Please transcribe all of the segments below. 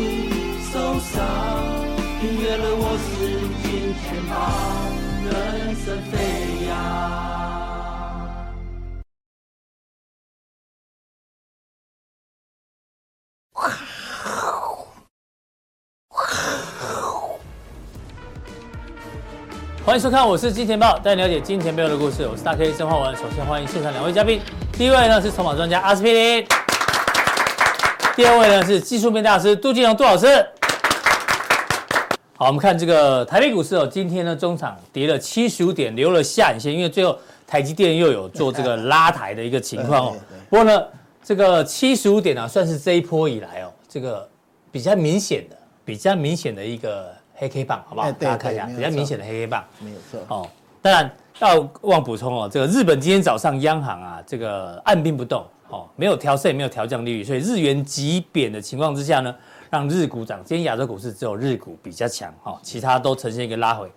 你受伤，订阅了我是金钱豹，人生飞扬。欢迎收看，我是金钱豹，带你了解金钱背后的故事。我是大 K 曾焕文。首先欢迎现场两位嘉宾，第一位呢是筹码专家阿司匹林，第二位呢是技术面大师杜金龙杜老师。好，我们看这个台北股市哦，今天呢中场跌了七十五点，留了下影线，因为最后台积电又有做这个拉抬的一个情况哦。不过呢，这个七十五点啊，算是这一波以来哦，这个比较明显的、比较明显的一个。黑 K 棒，好不好？欸、大家看一下，比较明显的黑 K 棒，没有错。哦，当然要忘补充哦，这个日本今天早上央行啊，这个按兵不动，哦，没有调升，也没有调降利率，所以日元急贬的情况之下呢，让日股涨。今天亚洲股市只有日股比较强，哈、其他都呈现一个拉回。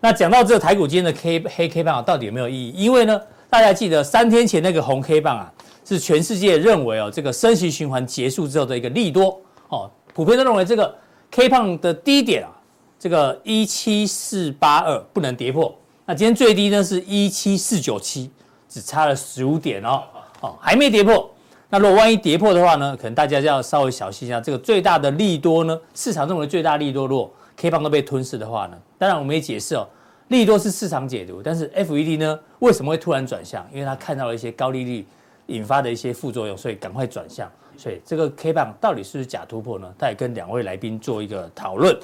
那讲到这个台股今天的 K 黑 K 棒到底有没有意义？因为呢，大家记得三天前那个红 K 棒啊，是全世界认为哦，这个升息循环结束之后的一个利多，哦，普遍都认为这个 K 棒的低点啊。这个一七四八二不能跌破，那今天最低呢是一七四九七，只差了十五点哦，哦还没跌破。那如果万一跌破的话呢，可能大家就要稍微小心一下。这个最大的利多呢，市场认为最大利多，如果 K 棒都被吞噬的话呢，当然我们也解释哦，利多是市场解读，但是 FED 呢为什么会突然转向？因为他看到了一些高利率引发的一些副作用，所以赶快转向。所以这个 K 棒到底是不是假突破呢？他也跟两位来宾做一个讨论。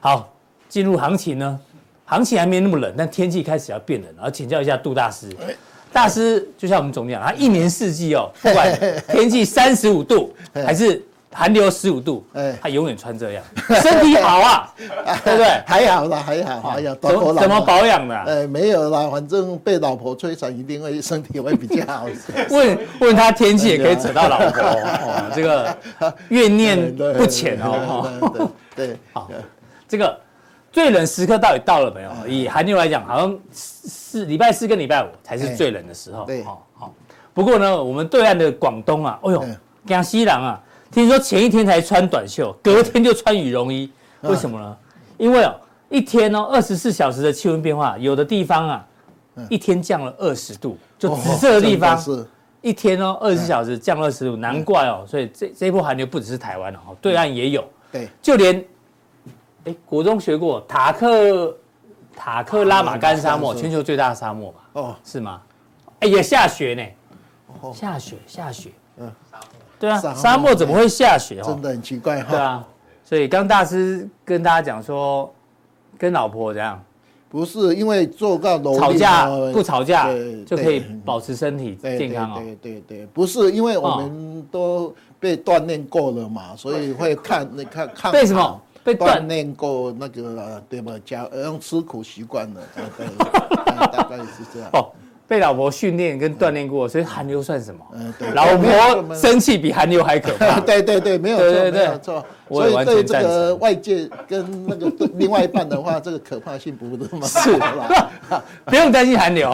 好，进入行情呢，行情还没那么冷，但天气开始要变冷了。然后请教一下杜大师，大师就像我们总讲，他一年四季哦，不管天气三十五度还是寒流十五度，他永远穿这样，身体好啊，对不对？还好啦，还好，还好。怎么怎么保养的？呃，没有啦，反正被老婆摧残，一定会身体会比较好。问问他天气也可以扯到老婆，哦，这个怨念不浅哦。对，好。这个最冷时刻到底到了没有？以寒流来讲，好像是礼拜四跟礼拜五才是最冷的时候。对，好，好。不过呢，我们对岸的广东啊，哎呦，江西人啊，听说前一天才穿短袖，隔天就穿羽绒衣，为什么呢？因为哦，一天哦，二十四小时的气温变化，有的地方啊，一天降了二十度，就紫色的地方，一天哦，二十四小时降二十度，难怪哦。所以这这一波寒流不只是台湾哦，对岸也有，对，就连。哎，国中学过塔克塔克拉玛干沙漠，全球最大的沙漠吧？哦，是吗？哎，也下雪呢，下雪下雪，嗯，对啊，沙漠怎么会下雪？真的很奇怪哈。对啊，所以刚大师跟大家讲说，跟老婆怎样？不是因为做到吵架不吵架就可以保持身体健康哦。对对对，不是因为我们都被锻炼过了嘛，所以会看你看看为什么？被锻炼过那个对吧？家用吃苦习惯了，大概是这样。哦，被老婆训练跟锻炼过，所以寒流算什么？嗯，对。老婆生气比寒流还可怕。对对对，没有错，没有错。所以对这个外界跟那个另外一半的话，这个可怕性不那么是吧？不用担心寒流，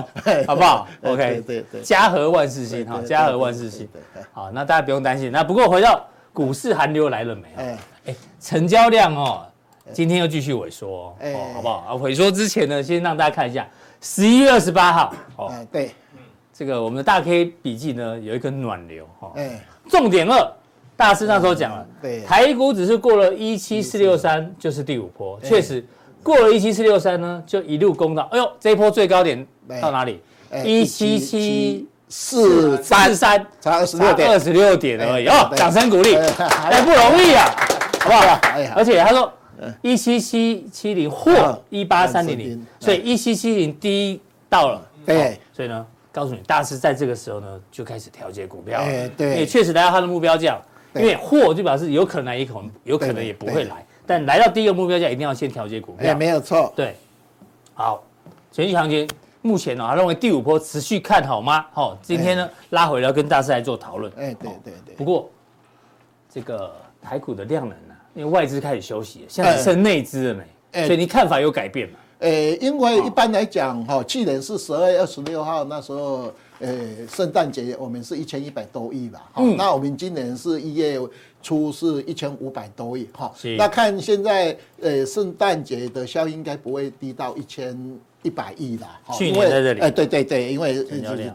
好不好？OK，对对。家和万事兴哈，家和万事兴。好，那大家不用担心。那不过回到股市，寒流来了没？有？哎，成交量哦，今天又继续萎缩哦，好不好？啊，萎缩之前呢，先让大家看一下十一月二十八号哦，对，这个我们的大 K 笔记呢有一个暖流哈，哎，重点二，大师那时候讲了，对，台股只是过了一七四六三就是第五波，确实过了一七四六三呢，就一路攻到，哎呦，这一波最高点到哪里？一七七。四三。三，差二十六点，二十六点而已哦，掌声鼓励，哎，不容易啊，好不好？而且他说一七七七零或一八三零零，所以一七七零低到了，对，所以呢，告诉你，大师在这个时候呢就开始调节股票，对，也确实来到他的目标价，因为或就表示有可能来，也可能有可能也不会来，但来到第一个目标价一定要先调节股票，没有错，对，好，全息行情。目前呢，他认为第五波持续看好吗？好，今天呢拉回来跟大师来做讨论。哎，对对对。不过这个台股的量能呢，因为外资开始休息，现在只剩内资了没？所以你看法有改变吗？诶，因为一般来讲哈，去年是十二月二十六号那时候，呃，圣诞节我们是一千一百多亿吧，嗯，那我们今年是一月初是一千五百多亿，哈，那看现在，呃，圣诞节的效应应该不会低到一千。一百亿啦，去年在这里，哎，对对对，因为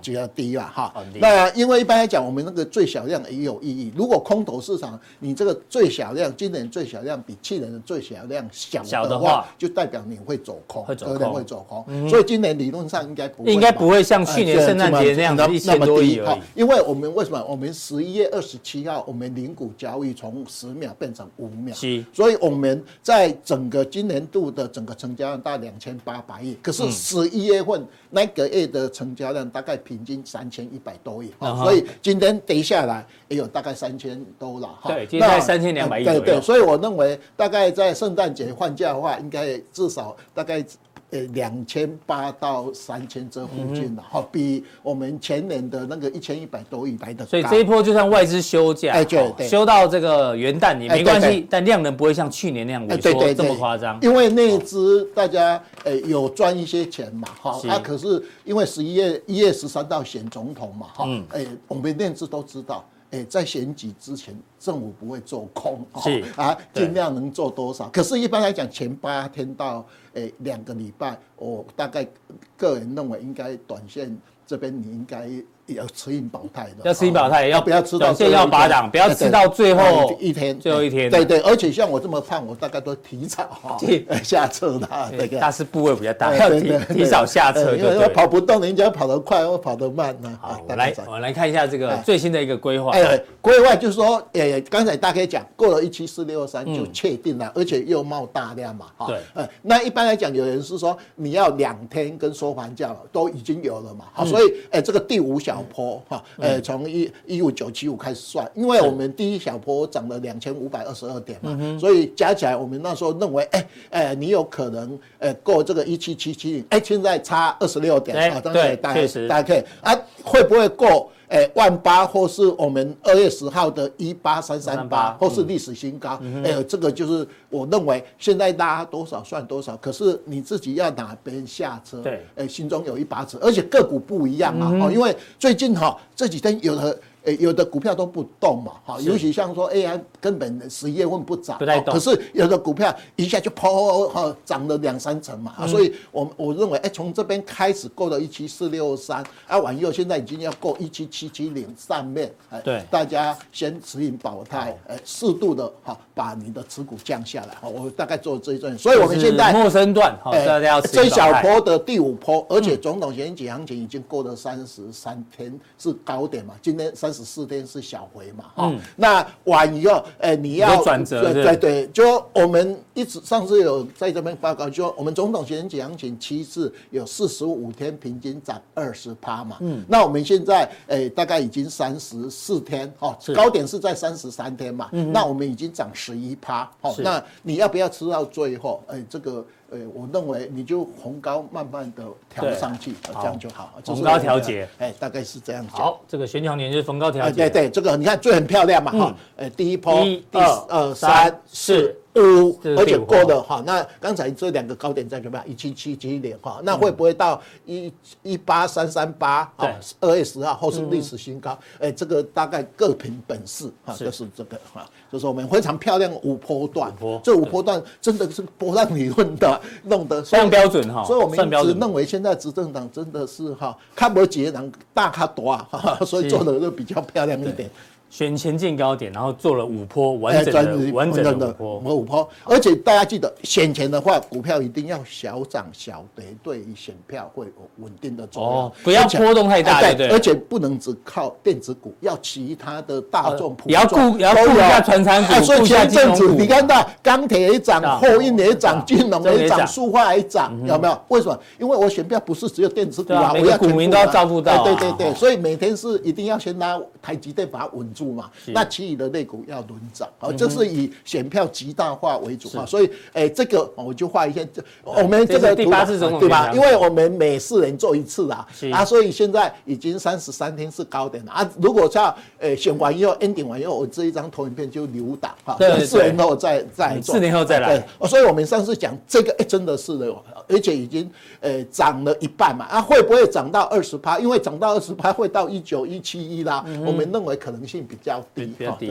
比较低了哈。那因为一般来讲，我们那个最小量也有意义。如果空头市场，你这个最小量，今年最小量比去年的最小量小的话，就代表你会走空，会走空，会走空。所以今年理论上应该不会，应该不会像去年圣诞节那样的一千多亿而已。因为我们为什么？我们十一月二十七号，我们零股交易从十秒变成五秒，所以我们在整个今年度的整个成交量大概两千八百亿，可是。是十一月份那个月的成交量大概平均三千一百多亿，所以今天跌下来也有大概三千多了哈。对，今天三千两百亿。对对，所以我认为大概在圣诞节放假的话，应该至少大概。呃，两千八到三千这附近了，哈，比我们前年的那个一千一百多亿来的。所以这一波就算外资休假，哎，对，休到这个元旦也没关系，但量能不会像去年那样萎缩这么夸张。因为内资大家呃有赚一些钱嘛，哈，啊，可是因为十一月一月十三到选总统嘛，哈，哎，我们内资都知道。哎，在选举之前，政府不会做空，是啊，尽量能做多少。可是，一般来讲，前八天到诶两个礼拜，我大概个人认为应该短线这边你应该。要持盈保泰的，要持盈保泰，要不要吃到？先要拔档，不要吃到最后一天，最后一天。对对，而且像我这么胖，我大概都提早哈 下车的。对，大是部位比较大，要提 提早下车，因为跑不动，人家跑得快，我跑得慢呢。好，我来我来看一下这个最新的一个规划。哎，规划就是说，哎，刚才大概讲过了一七四六三就确定了，而且又冒大量嘛。对，那一般来讲，有人是说你要两天跟收盘价都已经有了嘛。好，所以哎，这个第五小波哈。呃，从一一五九七五开始算，因为我们第一小坡涨了两千五百二十二点嘛，所以加起来，我们那时候认为，哎，哎，你有可能，呃，过这个一七七七零，哎，现在差二十六点啊，对，大家大家可以啊，会不会过？哎，万八或是我们二月十号的一八三三八，或是历史新高，哎，这个就是我认为现在大家多少算多少，可是你自己要哪边下车，对，哎，心中有一把尺，而且个股不一样啊，哦，因为最近哈这几天有的。有的股票都不动嘛，哈，尤其像说 AI 根本十一月份不涨，不太动。可是有的股票一下就抛哈涨了两三成嘛，所以我我认为，哎，从这边开始过了一七四六三，啊，往右现在已经要过一七七七零上面，哎，对，大家先持盈保泰，哎，适度的哈把你的持股降下来，哈，我大概做这一段，所以我们现在陌生段，哎，最小波的第五波，而且总统选举行情已经过了三十三天是高点嘛，今天三十四天是小回嘛，哈、嗯，那晚以后，哎，你要转折，对对对，就我们一直上次有在这边报告，就我们总统选举行情期次有四十五天平均涨二十趴嘛，嗯，那我们现在哎大概已经三十四天，哈，高点是在三十三天嘛，嗯，那我们已经涨十一趴，好，那你要不要吃到最后？哎，这个。呃，我认为你就红高慢慢的调上去，这样就好。逢高调节，哎，大概是这样。好，这个选举年就是逢高调节。对对，这个你看最很漂亮嘛，哈，呃，第一波，一、二、三、四。五，而且过了哈，那刚才这两个高点在什么？一七七七点哈，那会不会到一一八三三八？啊，二月十号或是历史新高？哎，这个大概各凭本事哈，就是这个哈，就是我们非常漂亮五波段，这五波段真的是波浪理论的弄得非常标准哈，所以我们一直认为现在执政党真的是哈，看不几个人大咖多啊，所以做的就比较漂亮一点。选前进高点，然后做了五波完整的完整的五波，五波，而且大家记得选前的话，股票一定要小涨小跌，对于选票会有稳定的作用。哦，不要波动太大，对，而且不能只靠电子股，要其他的大众普。也要顾，也要顾一下传产股，所以前阵子你看到钢铁也涨，货运也涨，金融也涨，塑化也涨，有没有？为什么？因为我选票不是只有电子股啊，我要股民都要照顾到。对对对，所以每天是一定要先拿台积电把它稳。着嘛，那其余的类股要轮涨，好，这是以选票极大化为主嘛，所以哎，这个我就画一下，我们这个第八次总统对吧？因为我们每四年做一次啊，啊，所以现在已经三十三天是高点了啊。如果像哎选完以后 ending 完以后，我这一张投影片就留档哈，四年后再再做，四年后再来。所以我们上次讲这个，哎，真的是的，而且已经呃涨了一半嘛，啊，会不会涨到二十趴？因为涨到二十趴会到一九一七一啦，我们认为可能性比较低，比较低，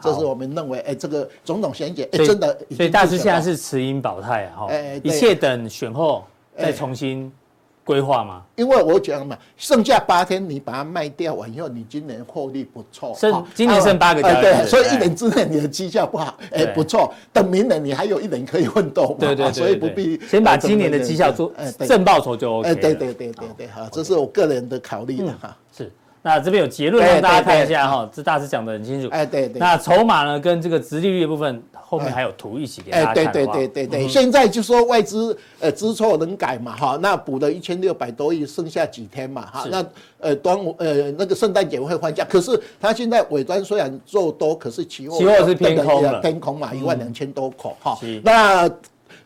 这是我们认为，哎，这个种种选举，哎，真的，所以大师现在是持盈保泰啊，哈，一切等选后再重新。规划吗？因为我讲嘛，剩下八天你把它卖掉完以后，你今年获利不错。剩今年剩八个交易日，对，所以一年之内你的绩效不好，哎，不错。等明年你还有一年可以奋斗嘛，对对，所以不必先把今年的绩效做正报酬就 OK。哎，对对对对对，好，这是我个人的考虑的哈。是，那这边有结论让大家看一下哈，这大致讲的很清楚。哎，对对。那筹码呢，跟这个殖利率的部分。后面还有图一起给大家看。对对对对对，现在就说外资呃知错能改嘛哈，那补了一千六百多亿，剩下几天嘛哈，那呃端午呃那个圣诞节会放假，可是它现在尾端虽然做多，可是期货期货是偏空偏空嘛，一万两千多口哈，那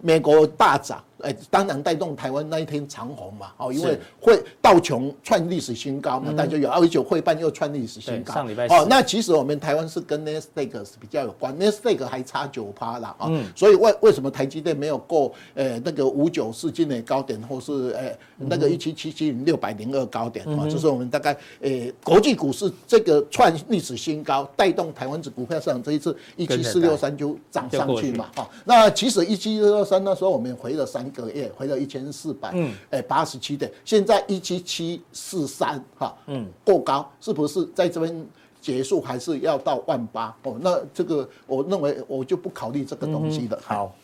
美国大涨。哎，当然带动台湾那一天长红嘛，哦，因为会道琼创历史新高嘛，大家有二九会办又创历史新高。上礼拜哦，那其实我们台湾是跟 Nasdaq 是比较有关，Nasdaq 还差九趴了啊，所以为为什么台积电没有过呃那个五九四今年高点，或是呃那个一七七七零六百零二高点啊？这是我们大概呃国际股市这个创历史新高，带动台湾指股票市场这一次一七四六三就涨上去嘛，哈。那其实一七四六三那时候我们回了三。一个月回到一千四百，嗯，哎，八十七点，现在一七七四三，哈，嗯，过高，是不是在这边结束，还是要到万八？哦，那这个我认为我就不考虑这个东西了。好，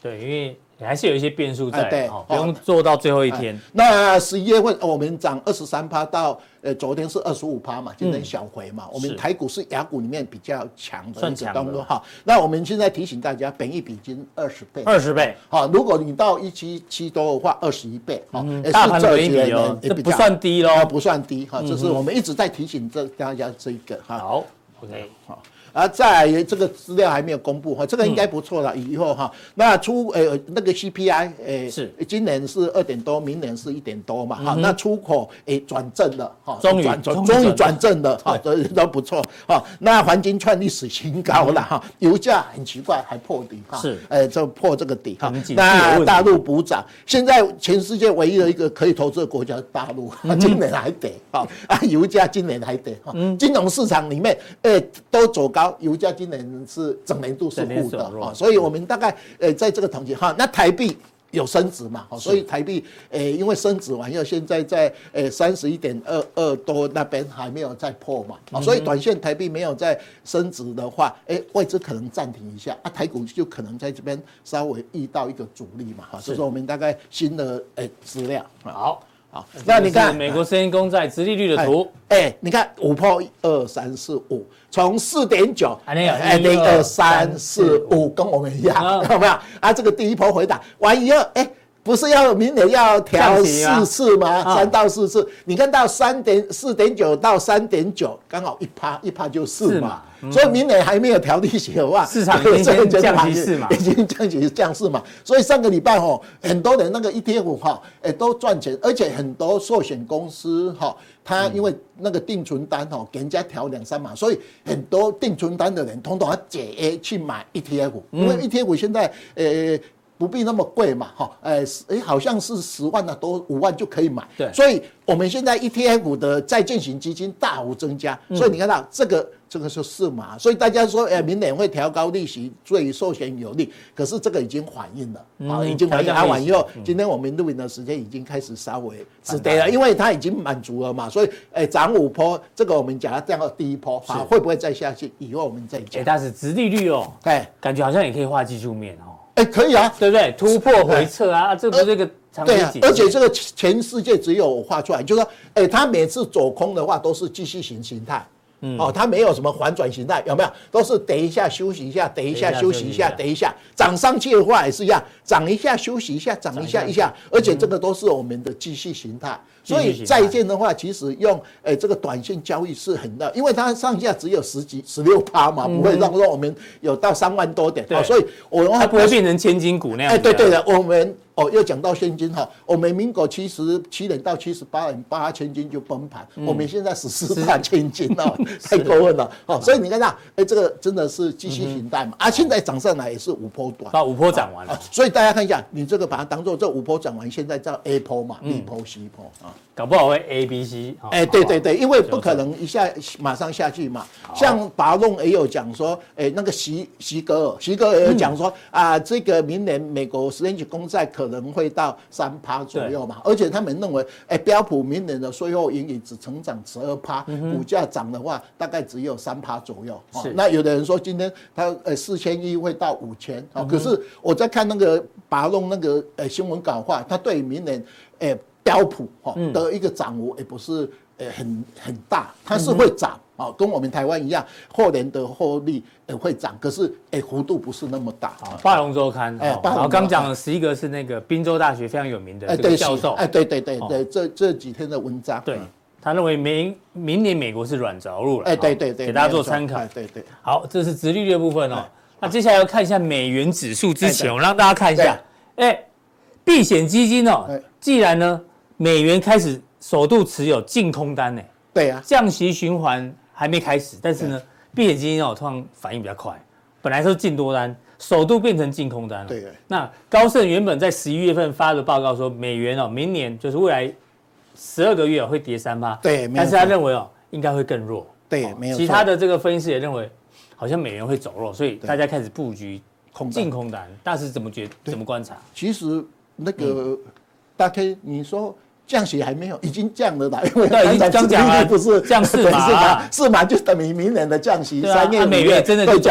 对，因为。还是有一些变数在，对，不用做到最后一天。那十一月份我们涨二十三趴到，呃，昨天是二十五趴嘛，今天小回嘛。我们台股是雅股里面比较强的，算强的哈。那我们现在提醒大家，本益比金二十倍，二十倍。好，如果你到一七七多的话，二十一倍。嗯，大盘本益比哦，这不算低喽，不算低哈。这是我们一直在提醒这大家这一个哈。好，OK，好。啊，再来这个资料还没有公布哈，这个应该不错了。以后哈，那出呃那个 CPI 诶是今年是二点多，明年是一点多嘛哈。那出口诶转正了哈，终于转终于转正了哈，都都不错哈。那黄金创历史新高了哈，油价很奇怪还破底哈，是诶就破这个底哈。那大陆补涨，现在全世界唯一的一个可以投资的国家大陆，今年还得哈啊，油价今年还得哈，金融市场里面诶都走高。油价今年是整年度是负的啊，所以我们大概呃在这个统计哈，那台币有升值嘛，所以台币呃因为升值完以后，现在在呃三十一点二二多那边还没有再破嘛，所以短线台币没有再升值的话，哎外资可能暂停一下啊，台股就可能在这边稍微遇到一个阻力嘛哈，这是我们大概新的诶资料好。好，那你看美国十年公债殖利率的图，哎，你看五破一二三四五，从四点九，哎，一二三四五，跟我们一样，有没有？啊，这个第一波回档完一二，哎，不是要明年要调四次吗？三到四次，你看到三点四点九到三点九，刚好一趴一趴就四嘛。所以明年还没有调利息的话，市场已经 降息四嘛，已经降息降四嘛。所以上个礼拜哈，很多人那个 ETF 哈，哎都赚钱，而且很多寿险公司哈，他因为那个定存单哈，给人家调两三码，所以很多定存单的人通通要解 A 去买 ETF，因为 ETF 现在呃。不必那么贵嘛，哈，哎，哎，好像是十万啊，多五万就可以买。对，所以我们现在 ETF 的债券型基金大幅增加，所以你看到这个这个就是嘛，所以大家说，哎，明年会调高利息，对寿险有利，可是这个已经反映了，啊，已经反映完以后，今天我们录影的时间已经开始稍微止跌了，因为它已经满足了嘛，所以，哎，涨五波，这个我们讲这样的第一波，啊，会不会再下去？以后我们再讲。但是殖利率哦，哎，感觉好像也可以画技术面哦。哎，可以啊，对不对？突破回撤啊，这不是一个长期对，而且这个全世界只有我画出来，就是说，哎，它每次走空的话都是继续型形态，嗯、哦，它没有什么反转形态，有没有？都是等一下休息一下，等一下休息一下，等一下涨上去的话也是一样，涨一下休息一下，涨一下一下，而且这个都是我们的继续形态。所以债券的话，其实用诶、欸、这个短线交易是很大，因为它上下只有十几、十六趴嘛，不会让说我们有到三万多点。对，所以我们它不会变成千金股那样。哎，对对的，我们。哦，又讲到现金哈，我们民国七十七年到七十八年，八千金就崩盘，嗯、我们现在十四万千金 哦，太过分了哦。所以你看到，哎，这个真的是继续形态嘛？嗯、啊，现在涨上来也是五波短，把五波涨完了、啊。所以大家看一下，你这个把它当做这五波涨完，现在叫 A 波嘛，B 波 C 波啊，搞不好会 A B C。哎，对对对，因为不可能一下马上下去嘛。像巴弄也有讲说，哎，那个席席格尔，席格尔也有讲说、嗯、啊，这个明年美国十年期公债可能会到。三趴左右嘛，而且他们认为，哎，标普明年的税后盈余只成长十二趴，股价涨的话大概只有三趴左右。是，那有的人说今天他呃四千一会到五千，啊，可是我在看那个巴弄那个呃新闻稿话，他对明年哎标普哈的一个涨幅也不是呃很很大，它是会涨。哦，跟我们台湾一样，后年的获利也会涨，可是哎，幅度不是那么大。啊，巴龙周刊，哎，然后刚讲的十一个是那个宾州大学非常有名的这个教授，哎，对对对对，这这几天的文章，对，他认为明明年美国是软着陆了，哎，对对对，给大家做参考，对对。好，这是殖利率的部分哦。那接下来要看一下美元指数之前，我让大家看一下，哎，避险基金哦，既然呢美元开始首度持有净空单呢，对啊，降息循环。还没开始，但是呢，避险基金哦，通常反应比较快。本来是净多单，首度变成净空单了。对。那高盛原本在十一月份发的报告说，美元哦，明年就是未来十二个月会跌三趴。对。但是他认为哦，应该会更弱。对，没有。其他的这个分析师也认为，好像美元会走弱，所以大家开始布局空净空单。大师怎么觉怎么观察？其实那个大 K，你说。降息还没有，已经降了啦，因为刚才讲的不是降四码，四码就等于明年的降息，三月美元真的就走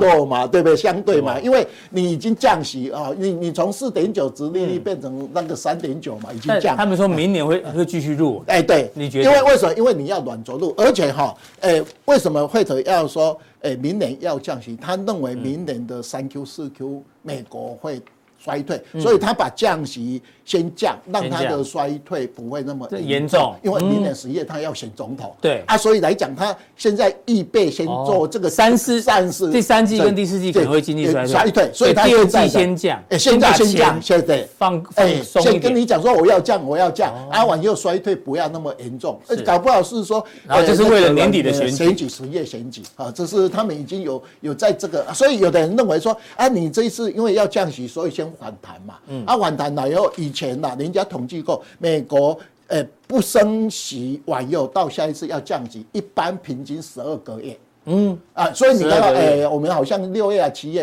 弱嘛，对不对？相对嘛，因为你已经降息啊，你你从四点九殖利率变成那个三点九嘛，已经降。他们说明年会会继续入，哎，对，你觉得？因为为什么？因为你要软着陆，而且哈，哎，为什么会者要说，哎，明年要降息？他认为明年的三 Q 四 Q 美国会。衰退，所以他把降息先降，让他的衰退不会那么严重。因为明年十月他要选总统，对。啊，所以来讲，他现在预备先做这个三四三四，第三季跟第四季可能会经济衰退，所以第二季先降，哎，现在先降，现在放哎，先跟你讲说我要降，我要降，阿婉又衰退不要那么严重，搞不好是说，然后就是为了年底的选选举，十月选举啊，这是他们已经有有在这个，所以有的人认为说，啊，你这一次因为要降息，所以先。反弹嘛，嗯，啊，反弹了以后，以前呐，人家统计过，美国，诶、欸，不升息完以后，到下一次要降息，一般平均十二个月，嗯，啊，所以你看到，诶、欸，我们好像六月啊、七月，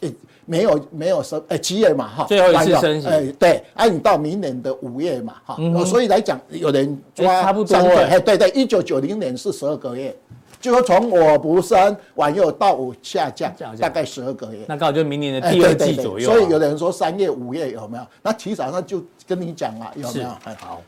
诶、欸，没有没有升，诶、欸，七月嘛，哈，最后一次升息，对，啊，你到明年的五月嘛，哈、嗯，所以来讲，有人抓、欸、差不多，哎，对对，一九九零年是十二个月。就说从我不升往右到我下降，大概十二个月，那刚好就明年的第二季左右。所以有的人说三月、五月有没有？那其实上就跟你讲了，有没有？好，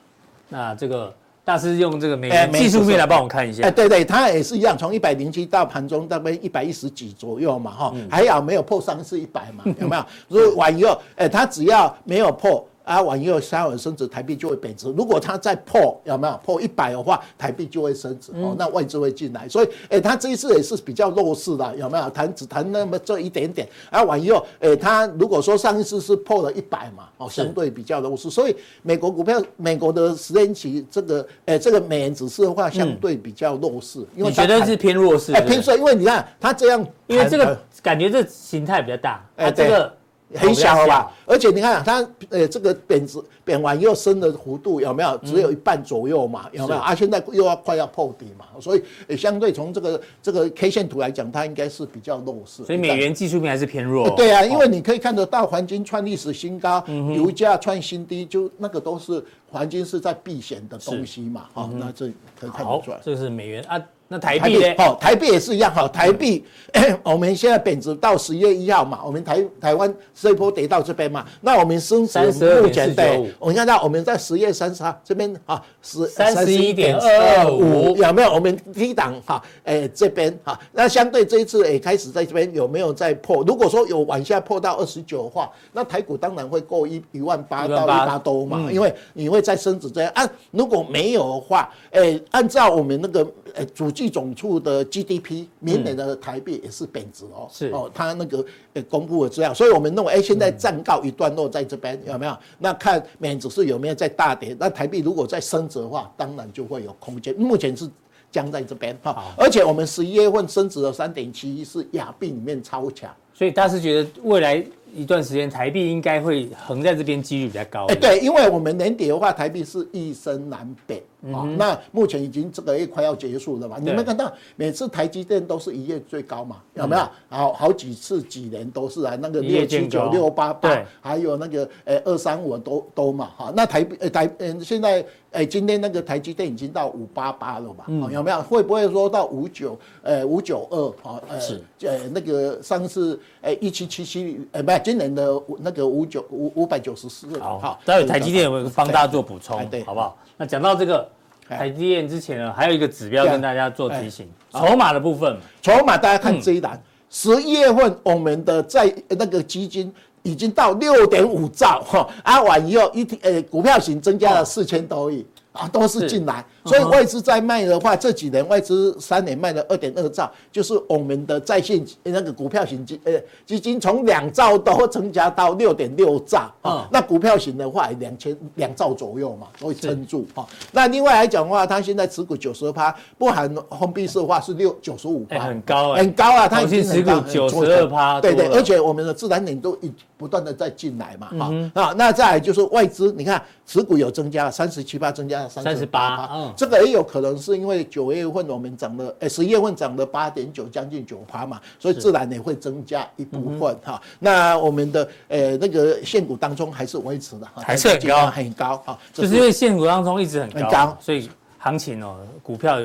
那这个大师用这个美元技术面来帮我看一下。哎，对对，它也是一样，从一百零七到盘中大概一百一十几左右嘛，哈，还好没有破上次一百嘛，有没有？所以往右，哎，它只要没有破。啊，往右稍微升值，台币就会贬值。如果它再破，有没有破一百的话，台币就会升值哦。那外资会进来，所以，诶、欸，它这一次也是比较弱势的，有没有？弹只弹那么这一点点。啊，往右，诶、欸，它如果说上一次是破了一百嘛，哦，相对比较弱势。所以，美国股票，美国的十年期这个，诶、欸，这个美元指数的话，相对比较弱势。因为你觉得是偏弱势？哎，偏弱，因为你看它这样，因为这个感觉这形态比较大。哎，这个。很小了吧，而且你看它，呃，这个贬值贬完又升的幅度有没有？只有一半左右嘛，有没有？啊，现在又要快要破底嘛，所以也相对从这个这个 K 线图来讲，它应该是比较弱势。所以美元技术面还是偏弱。对啊，因为你可以看得到黄金创历史新高，油价创新低，就那个都是黄金是在避险的东西嘛，好，那这可以看得出来。这个是美元啊，那台币呢？哦，台币也是一样哈，台币、嗯、我们现在贬值到十月一号嘛，我们台台湾这一波跌到这边嘛，那我们升值目前对，我们看到我们在十月三十号这边啊，十三十一点二二五有没有？我们低档哈，哎这边哈，那相对这一次也开始在这边有没有在破？如果说有往下破到二十九的话，那台股当然会过一一万八到一八多嘛，嗯、因为你会再升值这样啊。如果没有的话，哎，按照我们那个呃主计总处的 GDP，明年的台币也是贬值哦。是哦，他那个呃公布的资料，所以我们认为，哎，现在暂告一段落，在这边有没有？那看美元指数有没有在大跌？那台币如果再升值的话，当然就会有空间。目前是僵在这边哈，而且我们十一月份升值了三点七一，是亚币里面超强。所以大家是觉得未来一段时间台币应该会横在这边，几率比较高。哎，对，因为我们年底的话，台币是易升难贬。好，那目前已经这个月快要结束了嘛？你们看到每次台积电都是一月最高嘛？有没有？好好几次几年都是啊，那个六七九六八八，还有那个呃二三五都都嘛哈。那台呃台嗯现在呃今天那个台积电已经到五八八了嘛？有没有？会不会说到五九呃五九二？好呃是呃那个上次哎一七七七呃不今年的那个五九五五百九十四。好，待会台积电有没有帮大家做补充？对，好不好？那讲到这个。台积电之前呢，还有一个指标跟大家做提醒，筹码的部分。筹码大家看这一栏，十一月份我们的在那个基金已经到六点五兆哈，啊完以后一天呃股票型增加了四千多亿。啊，都是进来，所以外资在卖的话，这几年外资三年卖了二点二兆，就是我们的在线那个股票型基呃基金从两兆多增加到六点六兆啊。那股票型的话，两千两兆左右嘛，都会撑住啊。那另外来讲的话，它现在持股九十趴，不含封闭式的话是六九十五趴，很高很高啊。它已经持股九十二趴，对对，而且我们的自然点都一不断的在进来嘛，哈啊。那再来就是外资，你看持股有增加三十七趴，增加。三十八，嗯，这个也有可能是因为九月份我们涨了，哎，十一月份涨了八点九，将近九趴嘛，所以自然也会增加一部分哈。那我们的呃那个现股当中还是维持的，还是很高很高啊，就是因为现股当中一直很高，所以行情哦，股票。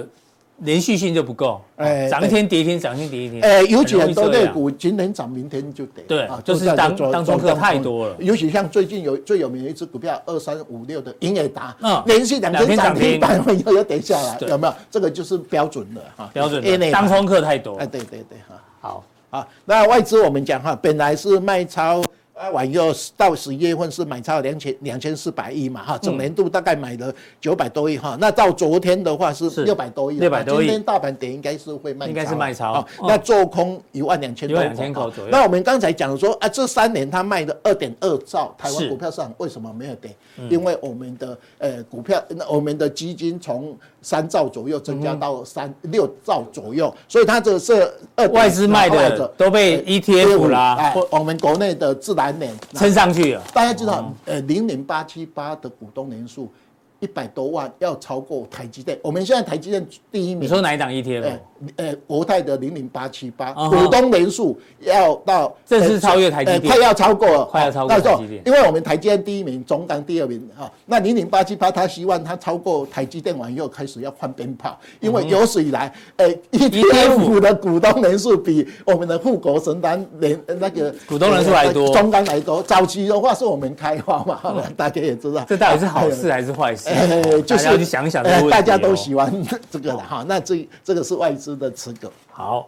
连续性就不够，哎，涨一天跌一天，涨一天跌一天，哎，尤其很多类股今天涨，明天就跌，对，就是当当冲客太多了。尤其像最近有最有名的一只股票二三五六的英伟达，嗯，连续两天涨停板以后又跌下来，有没有？这个就是标准的哈，标准的当冲客太多。哎，对对对，哈，好。啊，那外资我们讲哈，本来是卖超。啊，完又到十一月份是买超两千两千四百亿嘛，哈，整年度大概买了九百多亿哈。那到昨天的话是六百多亿，六百多亿。今天大盘点应该是会卖，应该是卖超。那做空一万两千多口左右。那我们刚才讲说啊，这三年他卖的二点二兆，台湾股票市场为什么没有跌？因为我们的呃股票，那我们的基金从三兆左右增加到三六兆左右，所以它这是外资卖的都被 ETF 啦，我们国内的自然。三年撑上去了，大家知道，呃，零零八七八的股东人数一百多万，要超过台积电。我们现在台积电第一名，你说哪一档 ETF？呃，国泰的零零八七八股东人数要到，这是超越台积电，快要超过了，快要超过台积电。因为我们台积电第一名，中钢第二名哈。那零零八七八，他希望他超过台积电完以后，开始要换鞭炮，因为有史以来，呃，ETF 的股东人数比我们的护国神丹连那个股东人数还多，中钢来多。早期的话是我们开发嘛，大家也知道，这到底是好事还是坏事？就是你想想，大家都喜欢这个的哈。那这这个是外资。的持股好，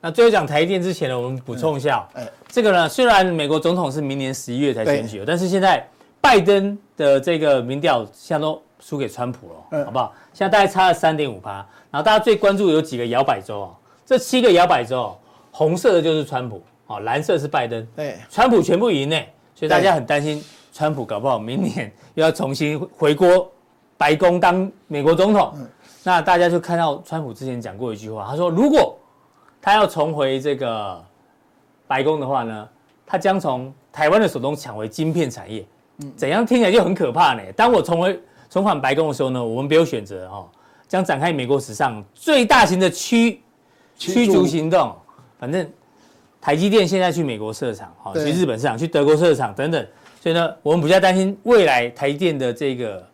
那最后讲台电之前呢，我们补充一下，哎，这个呢，虽然美国总统是明年十一月才选举，但是现在拜登的这个民调现在都输给川普了，好不好？现在大概差了三点五趴，然后大家最关注有几个摇摆州哦，这七个摇摆州，红色的就是川普，哦，蓝色是拜登，对，川普全部赢呢，所以大家很担心川普搞不好明年又要重新回国白宫当美国总统。那大家就看到川普之前讲过一句话，他说如果他要重回这个白宫的话呢，他将从台湾的手中抢回晶片产业。嗯，怎样听起来就很可怕呢？当我重回重返白宫的时候呢，我们没有选择哦，将展开美国史上最大型的驱驱逐行动。反正台积电现在去美国设厂，好去日本设厂，去德国设厂等等，所以呢，我们比较担心未来台电的这个。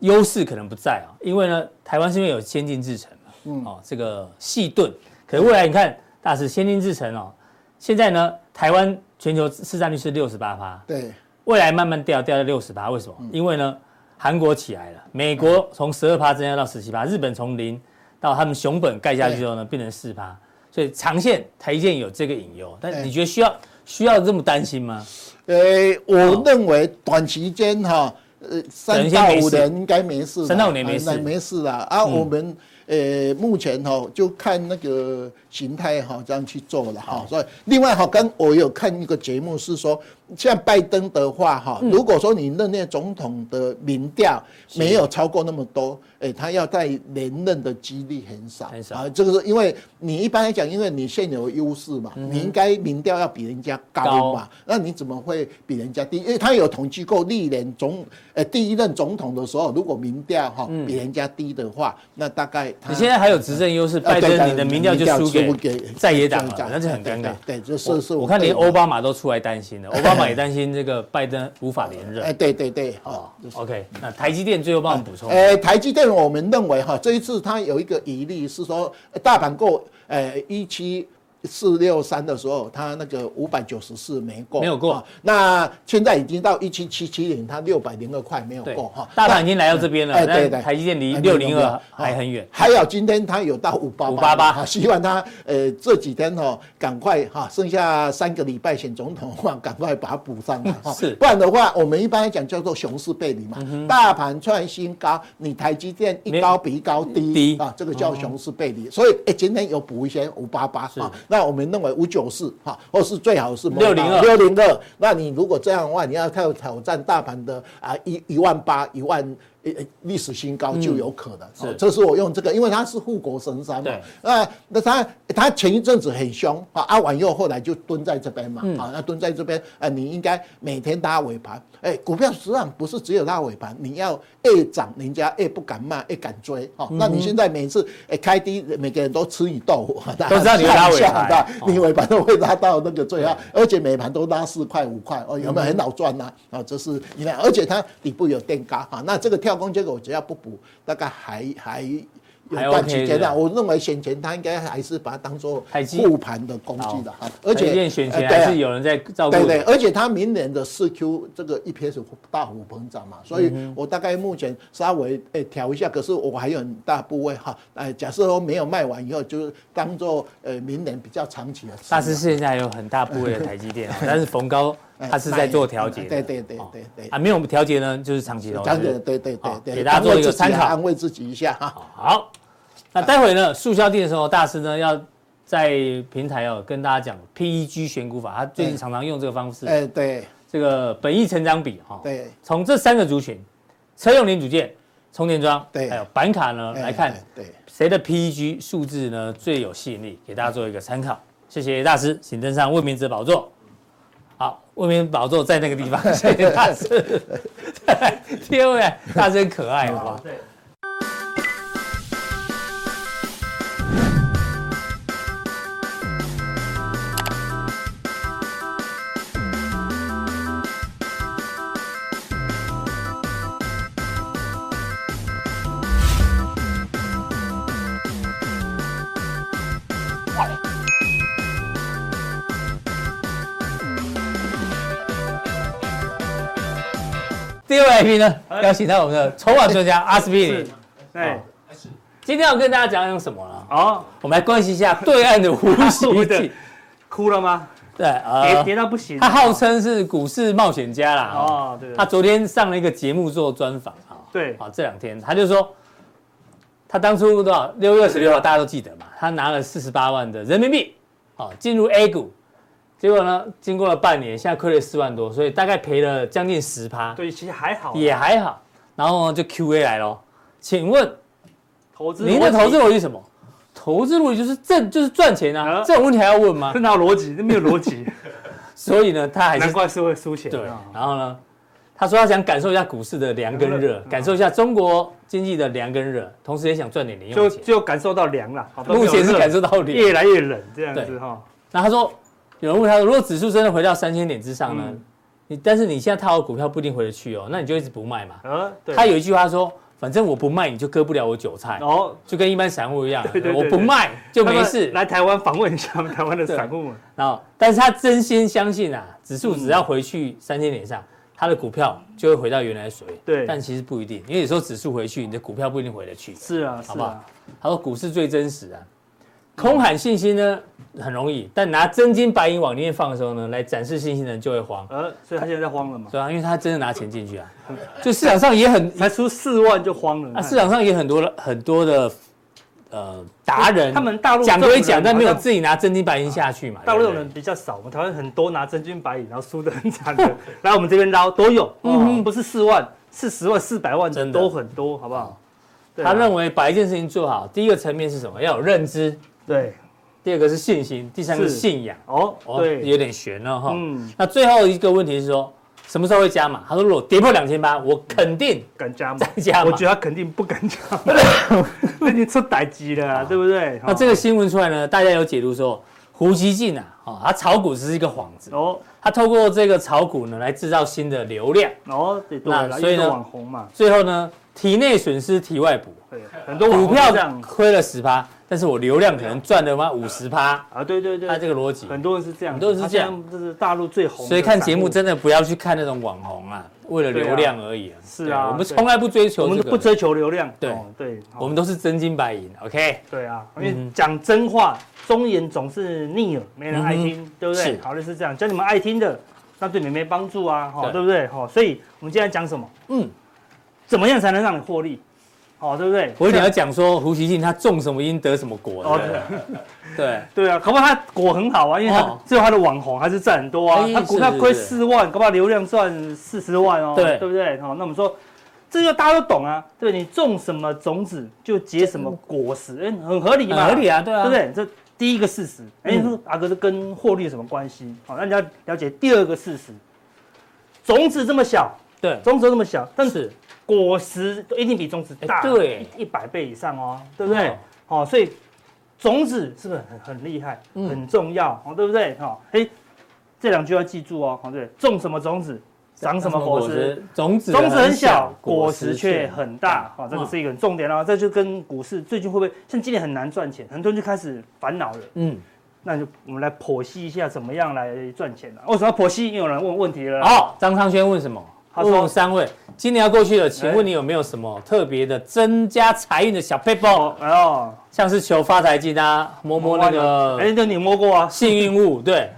优势可能不在啊，因为呢，台湾是因为有先进制程嘛，嗯，哦，这个细盾，可是未来你看，大师先进制程哦，现在呢，台湾全球市占率是六十八趴，对，未来慢慢掉掉到六十八，为什么？因为呢，韩国起来了，美国从十二趴增加到十七趴，日本从零到他们熊本盖下去之后呢，变成四趴，所以长线台积电有这个隐忧，但你觉得需要需要这么担心吗？呃，我认为短期间哈，呃，三到五年应该没事，三到五年没事，没事啦。啊，我们呃目前哈就看那个形态哈这样去做了哈。所以另外哈，刚我有看一个节目是说。像拜登的话，哈，如果说你任内总统的民调没有超过那么多，哎，他要再连任的几率很少，很少啊。这个是因为你一般来讲，因为你现有优势嘛，你应该民调要比人家高嘛，那你怎么会比人家低？因为他有统计过历年总，呃，第一任总统的时候，如果民调哈比人家低的话，那大概你现在还有执政优势，拜登你的民调就输给在野党了，那就很尴尬。对，就是是我看连奥巴马都出来担心了，奥巴。也担心这个拜登无法连任。哎，对对对，哦，OK，那台积电最后帮我们补充。哎，台积电我们认为哈，这一次它有一个疑虑是说，大盘过，哎，一七。四六三的时候，它那个五百九十四没过，没有过、啊。那现在已经到一七七七零，它六百零二块没有过哈。大盘已经来到这边了，哎，对对，台积电离六零二还很远。还有今天它有到五八五八八，希望它呃这几天哈赶快哈，剩下三个礼拜选总统的话，赶快把它补上来哈。是，不然的话，我们一般来讲叫做熊市背离嘛。大盘创新高，你台积电一高比一高低啊，这个叫熊市背离。所以哎，今天有补一些五八八啊。那我们认为五九四哈，或是最好是六零二六零二。那你如果这样的话，你要挑挑战大盘的啊一一万八一万。历史新高就有可能，是，这是我用这个，因为它是护国神山嘛。那那它它前一阵子很凶啊，阿完又后来就蹲在这边嘛，啊，那蹲在这边，啊，你应该每天拉尾盘，哎，股票实际上不是只有拉尾盘，你要越涨，人家越不敢卖，越敢追，哈，那你现在每次哎开低，每个人都吃一豆腐，都知道你拉尾盘，你尾盘都会拉到那个最高，而且每盘都拉四块五块，哦，有没有？很好赚呢？啊，这是你看，而且它底部有垫高，啊，那这个跳。空这个我只要不补，大概还还有段期间的。我认为选前它应该还是把它当做护盘的工具的哈。而且选前还是有人在照顾。对对，而且它明年的四 Q 这个 EPS 大幅膨胀嘛，所以我大概目前稍微诶调一下，可是我还有很大部位哈。哎，假设说没有卖完以后，就是当做呃明年比较长期的。大师现在有很大部位的台积电，但是逢高。他是在做调节，对对对对对。啊，没有调节呢，就是长期投资，对对对对，给大家做一个参考，安慰自己一下。哈。好，那待会呢，速效定的时候，大师呢要在平台哦跟大家讲 PEG 选股法，他最近常常用这个方式，哎对，这个本益成长比哈，对，从这三个族群，车用零组件、充电桩，对，还有板卡呢来看，对，谁的 PEG 数字呢最有吸引力，给大家做一个参考。谢谢大师，请登上魏明者宝座。未免宝座在那个地方，所以大师。第二位，大师可爱，好不好？来宾呢，邀请到我们的筹码专家 阿司匹林。对，今天要跟大家讲讲什么呢？哦，我们来关心一下对岸的胡锡进，哭了吗？对，跌跌到不行。他号称是股市冒险家啦。哦，对。他昨天上了一个节目做专访啊。对。好，这两天他就说，他当初多少？六月二十六号，大家都记得嘛？他拿了四十八万的人民币，好，进入 A 股。结果呢？经过了半年，现在亏了四万多，所以大概赔了将近十趴。对，其实还好，也还好。然后呢，就 Q&A 来喽，请问，投资您的投资逻辑是什么？投资逻辑就是挣，就是赚钱啊！这种问题还要问吗？这哪有逻辑？这没有逻辑。所以呢，他还是难怪是会输钱。对。然后呢，他说他想感受一下股市的凉跟热，感受一下中国经济的凉跟热，同时也想赚点零用钱。就就感受到凉了。目前是感受到凉，越来越冷这样子哈。那他说。有人问他说：“如果指数真的回到三千点之上呢？嗯、你但是你现在套好股票不一定回得去哦，那你就一直不卖嘛。”他有一句话说：“反正我不卖，你就割不了我韭菜。哦，就跟一般散户一样，对对对我不卖就没事。来台湾访问一下我们 台湾的散户们。然后，但是他真心相信啊，指数只要回去三千点以上，他的股票就会回到原来水。对，但其实不一定，因为有时候指数回去，你的股票不一定回得去。是啊，好不好？他说股市最真实啊。空喊信心呢很容易，但拿真金白银往里面放的时候呢，来展示信心的人就会慌。呃，所以他现在在慌了嘛？对啊，因为他真的拿钱进去啊。就市场上也很才出四万就慌了。啊，市场上也很多很多的呃达人，他们大陆讲归讲，但没有自己拿真金白银下去嘛。大陆人比较少，我们台湾很多拿真金白银，然后输得很惨的，来我们这边捞都有。嗯，不是四万，是十万、四百万的都很多，好不好？他认为把一件事情做好，第一个层面是什么？要有认知。对，第二个是信心，第三个是信仰。哦，对，有点悬了哈。嗯，那最后一个问题是说，什么时候会加码？他说，如果跌破两千八，我肯定敢加码。再加码，我觉得他肯定不敢加码，那你出代志了，对不对？那这个新闻出来呢，大家有解读说，胡锡进啊，哦，他炒股只是一个幌子。哦，他透过这个炒股呢，来制造新的流量。哦，对，那所以呢，网红嘛，最后呢，体内损失体外补。对，很多股票亏了十趴。但是我流量可能赚了吗？五十趴啊！对对对，他这个逻辑，很多人是这样，很多人是这样，这是大陆最红。所以看节目真的不要去看那种网红啊，为了流量而已。是啊，我们从来不追求，我们不追求流量。对对，我们都是真金白银。OK。对啊，因为讲真话，忠言总是逆耳，没人爱听，对不对？好的是这样，讲你们爱听的，那对你们没帮助啊，哈，对不对？哈，所以我们今天讲什么？嗯，怎么样才能让你获利？哦，对不对？我一定要讲说胡锡进他种什么因得什么果。哦，对对啊，可不好他果很好啊，因为他最后他的网红还是赚很多啊。他股票亏四万，可不好流量赚四十万哦，对对不对？好，那我们说，这个大家都懂啊，对，你种什么种子就结什么果实，哎，很合理嘛，合理啊，对啊，对不对？这第一个事实，哎，说阿哥这跟获利有什么关系？好，那你要了解第二个事实，种子这么小，对，种子这么小，但是。果实都一定比种子大，对，一百倍以上哦，对不对？好，所以种子是不是很很厉害，很重要，哦，对不对？好，哎，这两句要记住哦，好，对，种什么种子，长什么果实，种子种子很小，果实却很大，好，这个是一个很重点哦。这就跟股市最近会不会像今年很难赚钱，很多人就开始烦恼了。嗯，那就我们来剖析一下怎么样来赚钱呢？为什么要剖析？因为有人问问题了。好，张昌轩问什么？他说：“三位，今年要过去了，请问你有没有什么特别的增加财运的小撇步？哎呦，像是求发财金啊，摸摸那个，哎，那你摸过啊？幸运物，对，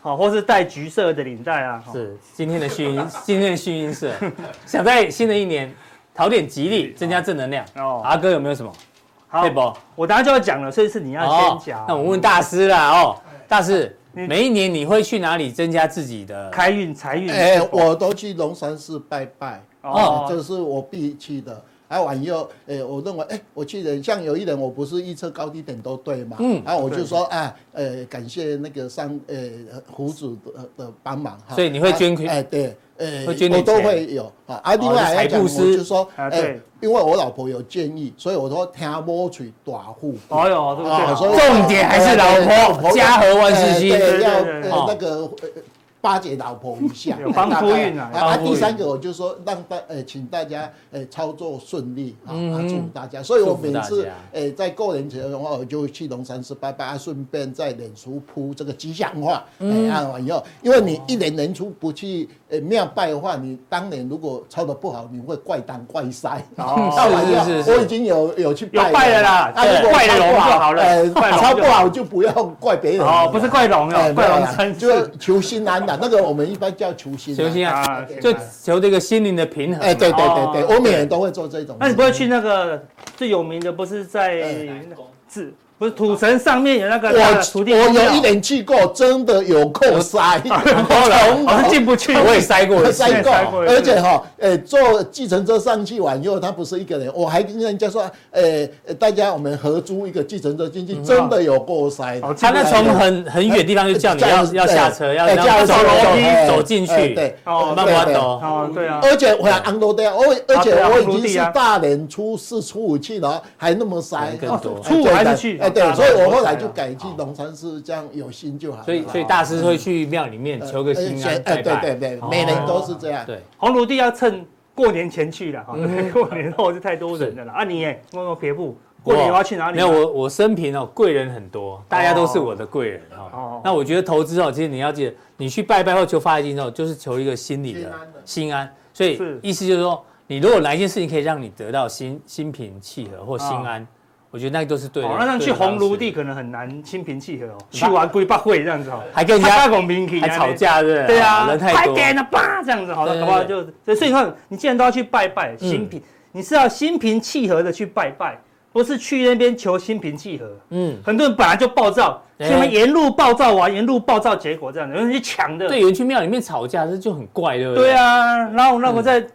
好，或是戴橘色的领带啊，是今天的幸运，今天的幸运色，想在新的一年讨点吉利，增加正能量。哦，阿哥有没有什么撇步？我等下就要讲了，所以是你要先讲。那我问大师啦，哦，大师。”每一年你会去哪里增加自己的开运财运？哎，我都去龙山寺拜拜，哦，这是我必去的。还完以后，哎，我认为，哎，我去的像有一人，我不是预测高低点都对嘛，嗯，然后我就说，哎，呃，感谢那个上，呃，胡主的的帮忙哈。所以你会捐款？哎，对。呃，我都会有啊。啊，另外还要讲，我就是说，哎，因为我老婆有建议，所以我说听摸取大户。哎呦，对不对？重点还是老婆，家和万事兴，要那个。巴结老婆一下，帮夫运啊！啊，第三个我就说让大呃，请大家呃操作顺利啊，祝大家。所以我每次呃在过年前的话，我就去龙山寺拜拜，顺便在脸书铺这个吉祥话。哎，按完以后，因为你一年年初不去呃庙拜的话，你当年如果抄的不好，你会怪当怪塞。哦，是是是，我已经有有去拜了啦，怪龙就好了。呃，操不好就不要怪别人。哦，不是怪龙哦，怪龙就是求心安的。那个我们一般叫求心，求心啊，就求这个心灵的平衡。哎，对对对对，欧美人都会做这种。那你不会去那个最有名的，不是在是？不是土城上面有那个我我有一年去过，真的有够塞，我是进不去，我也塞过，塞过，而且哈，诶，坐计程车上去玩，因为，他不是一个人，我还跟人家说，诶，大家我们合租一个计程车进去，真的有够塞。他那从很很远地方就叫你要要下车，要要走楼梯走进去，对，慢慢走，哦，对啊。而且我还昂多的，我而且我已经是大年初四初五去了，还那么塞，初五还是去。对，所以我后来就改去龙山寺，这样有心就好。所以，所以大师会去庙里面求个心安，哎，对对对，每人都是这样。对，红炉地要趁过年前去了哈，过年后是太多人了啦。啊，你哎，摸摸撇步，过年要去哪里？没有，我我生平哦，贵人很多，大家都是我的贵人哈。那我觉得投资哦，其实你要记得，你去拜拜或求发财金之后，就是求一个心理的心安。所以意思就是说，你如果哪一件事情可以让你得到心心平气和或心安。我觉得那个都是对的。哦，那去红炉地可能很难心平气和哦。去完归八会这样子哦，还跟人家还吵架，对对啊，人太多。快点了吧，这样子好了，好不好？就所以你看，你既然都要去拜拜，心平，你是要心平气和的去拜拜，不是去那边求心平气和。嗯，很多人本来就暴躁。所以他们沿路暴躁完，沿路暴躁，结果这样子，有人去抢的。对，有人去庙里面吵架，这就很怪，对不对？对啊，然后那个在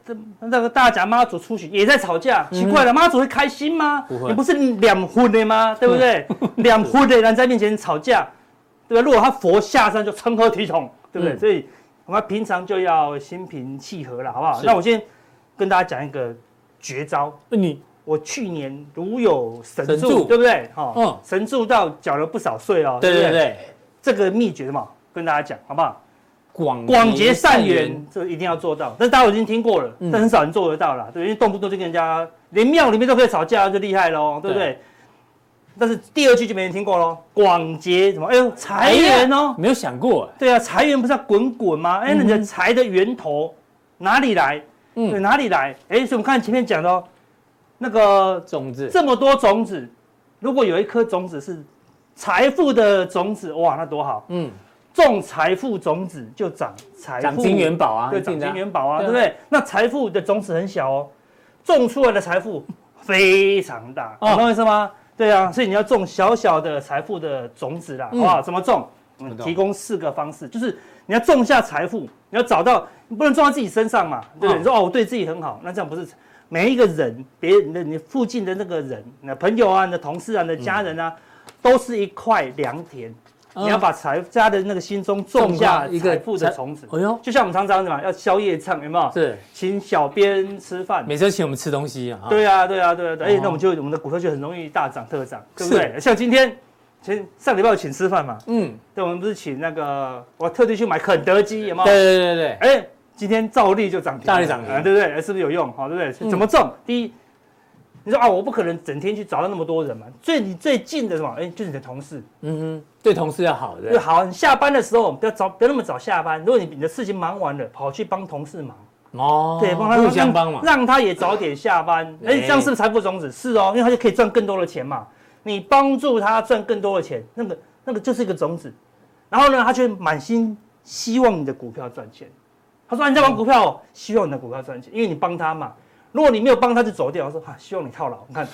那个大甲妈祖出巡也在吵架，奇怪了，妈祖会开心吗？不会，你不是两婚的吗？对不对？两婚的人在面前吵架，对吧？如果他佛下山就成何体统，对不对？所以我们平常就要心平气和了，好不好？那我先跟大家讲一个绝招，你。我去年如有神助，对不对？哈，嗯，神助到缴了不少税哦。对对对，这个秘诀嘛，跟大家讲好不好？广广结善缘，这个一定要做到。但是大家已经听过了，但很少人做得到了。对，因为动不动就跟人家，连庙里面都可以吵架，就厉害喽，对不对？但是第二句就没人听过喽。广结什么？哎呦，财源哦，没有想过。对啊，财源不是要滚滚吗？哎，你的财的源头哪里来？嗯，哪里来？哎，所以我们看前面讲的。那个种子，这么多种子，如果有一颗种子是财富的种子，哇，那多好！嗯，种财富种子就长财富，长金元宝啊，对，长金元宝啊，对不对？那财富的种子很小哦，种出来的财富非常大，懂我意思吗？对啊，所以你要种小小的财富的种子啦，好不好？怎么种？嗯，提供四个方式，就是你要种下财富，你要找到，你不能种在自己身上嘛，对不对？你说哦，我对自己很好，那这样不是。每一个人，别人的你附近的那个人，你的朋友啊，你的同事啊，你的家人啊，嗯、都是一块良田。嗯、你要把财家的那个心中种下财富的种子。哎呦，就像我们常常什么，要宵夜唱，有没有？是，请小编吃饭，每次请我们吃东西啊。对啊，对啊，对啊，对。那我们就我们的股票就很容易大涨特涨，对不对？像今天，前上礼拜我请吃饭嘛？嗯，对，我们不是请那个，我特地去买肯德基，有没有？对对对对。哎、欸。今天照例就涨停，照例涨停，对不对？是不是有用？好，对不对？怎么种？第一，你说啊，我不可能整天去找到那么多人嘛。最你最近的什么？哎，就是你的同事。嗯哼，对同事要好，对。好，你下班的时候不要早，不要那么早下班。如果你你的事情忙完了，跑去帮同事忙。哦。对，帮他互相帮忙，让他也早点下班。哎，这样是不是财富种子？是哦，因为他就可以赚更多的钱嘛。你帮助他赚更多的钱，那个那个就是一个种子。然后呢，他却满心希望你的股票赚钱。他说：“你在玩股票，哦，希望你的股票赚钱，因为你帮他嘛。如果你没有帮他，就走掉。我说：‘哈，希望你套牢。’你看，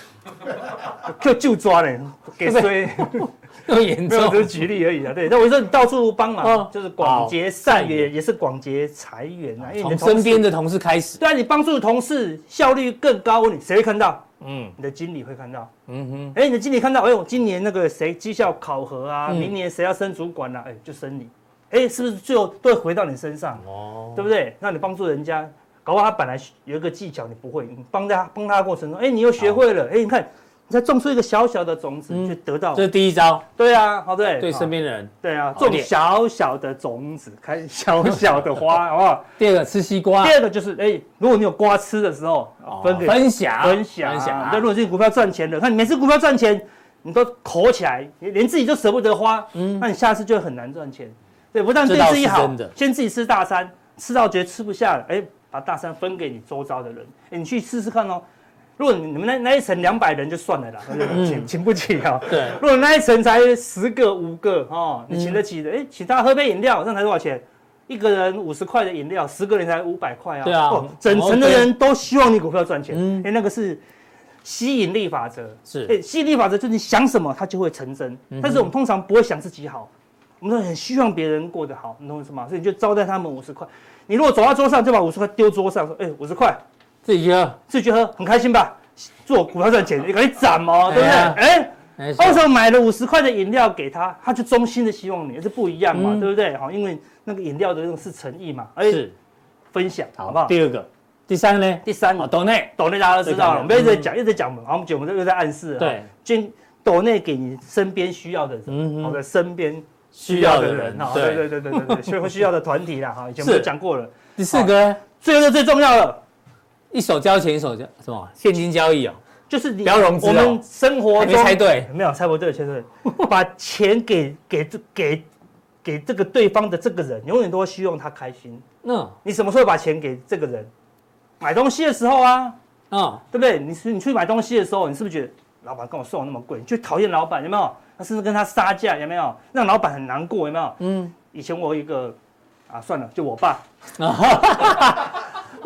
就就抓了，给谁？那么严重？只是举例而已啊。对，那我说你到处帮忙，就是广结善缘，也是广结财源啊。因为你从身边的同事开始，对啊，你帮助同事效率更高。你谁会看到？嗯，你的经理会看到。嗯哼，哎，你的经理看到，哎呦，今年那个谁绩效考核啊，明年谁要升主管啊？哎，就升你。”哎，是不是最后都会回到你身上？哦，对不对？那你帮助人家，搞不好他本来有一个技巧你不会，你帮他帮他的过程中，哎，你又学会了。哎，你看，你才种出一个小小的种子，就得到。这是第一招。对啊，好对。对身边的人。对啊，种小小的种子，开小小的花，好不好？第二个吃西瓜。第二个就是，哎，如果你有瓜吃的时候，分给分享分享分享。那如果这股票赚钱的，看你每次股票赚钱，你都口起来，连自己都舍不得花，嗯，那你下次就很难赚钱。对，不但对自己好，先自己吃大餐，吃到觉得吃不下了，哎，把大餐分给你周遭的人，哎，你去试试看哦。如果你们那那一层两百人就算了啦，请请不起啊。对，如果那一层才十个五个哦，你请得起的，哎，请他喝杯饮料，那才多少钱？一个人五十块的饮料，十个人才五百块啊。对啊，整层的人都希望你股票赚钱，哎，那个是吸引力法则，是，哎，吸引力法则就是你想什么，它就会成真。但是我们通常不会想自己好。我们都很希望别人过得好，你懂我意思吗？所以你就招待他们五十块。你如果走到桌上，就把五十块丢桌上，说：“哎，五十块，自己去喝，自己去喝，很开心吧？做股票赚钱，你赶紧斩哦，对不对？哎，到时候买了五十块的饮料给他，他就衷心的希望你，是不一样嘛，对不对？好，因为那个饮料的那种是诚意嘛，是分享，好不好？第二个，第三个呢？第三个，抖内，抖内大家都知道了，我们一直在讲，一直在讲嘛，我们我们又在暗示，对，捐抖内给你身边需要的人，好的身边。需要的人哈，对对对对对对，需需要的团体啦哈，以前我们讲过了。第四个，最后最重要的，一手交钱一手交什么现金交易哦，就是你不要融资哦。我们生活中没猜对，没有猜不对，猜对，把钱给给这给给这个对方的这个人，永远都会希望他开心。嗯，你什么时候把钱给这个人？买东西的时候啊，嗯，对不对？你是你去买东西的时候，你是不是觉得老板跟我送的那么贵？你就讨厌老板有没有？他甚至跟他杀价有没有？让老板很难过有没有？嗯，以前我有一个啊，算了，就我爸。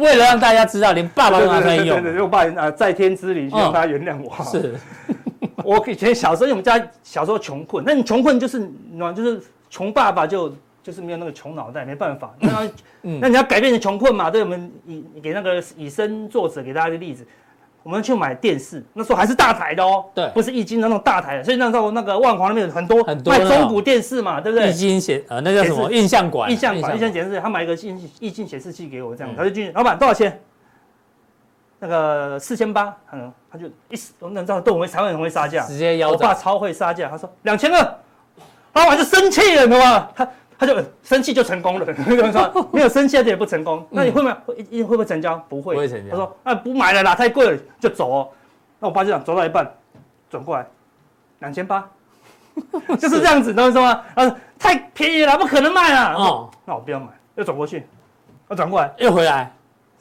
为了让大家知道，连爸爸都拿出来用。对对对，我爸啊，在天之灵，希望他原谅我。是，我以前小时候，因为我们家小时候穷困，那你穷困就是，就是穷爸爸就就是没有那个穷脑袋，没办法。那那你要改变成穷困嘛？对，我们以给那个以身作则，给大家一个例子。我们去买电视，那时候还是大台的哦，对，不是液晶的那种大台的，所以那时候那个万华那边有很多很多卖中古电视嘛，对不对？液晶显呃，那叫什么？印象馆。印象馆，印象显示，他买一个液液晶显示器给我，这样，他就进去，老板多少钱？那个四千八，嗯，他就一，那知道都很会，台湾很会杀价，直接要。我爸超会杀价，他说两千二，老板就生气了，你知道吗？他。他就生气就成功了，说 没有生气也不成功。那你会不会会会不会成交？不会，不会成交。他说啊不买了啦，太贵了，就走哦。那我爸就讲走到一半，转过来，两千八，就是这样子，懂我意思吗？啊，太便宜了，不可能卖了。哦，那我不要买，又转过去，又转过来，又回来。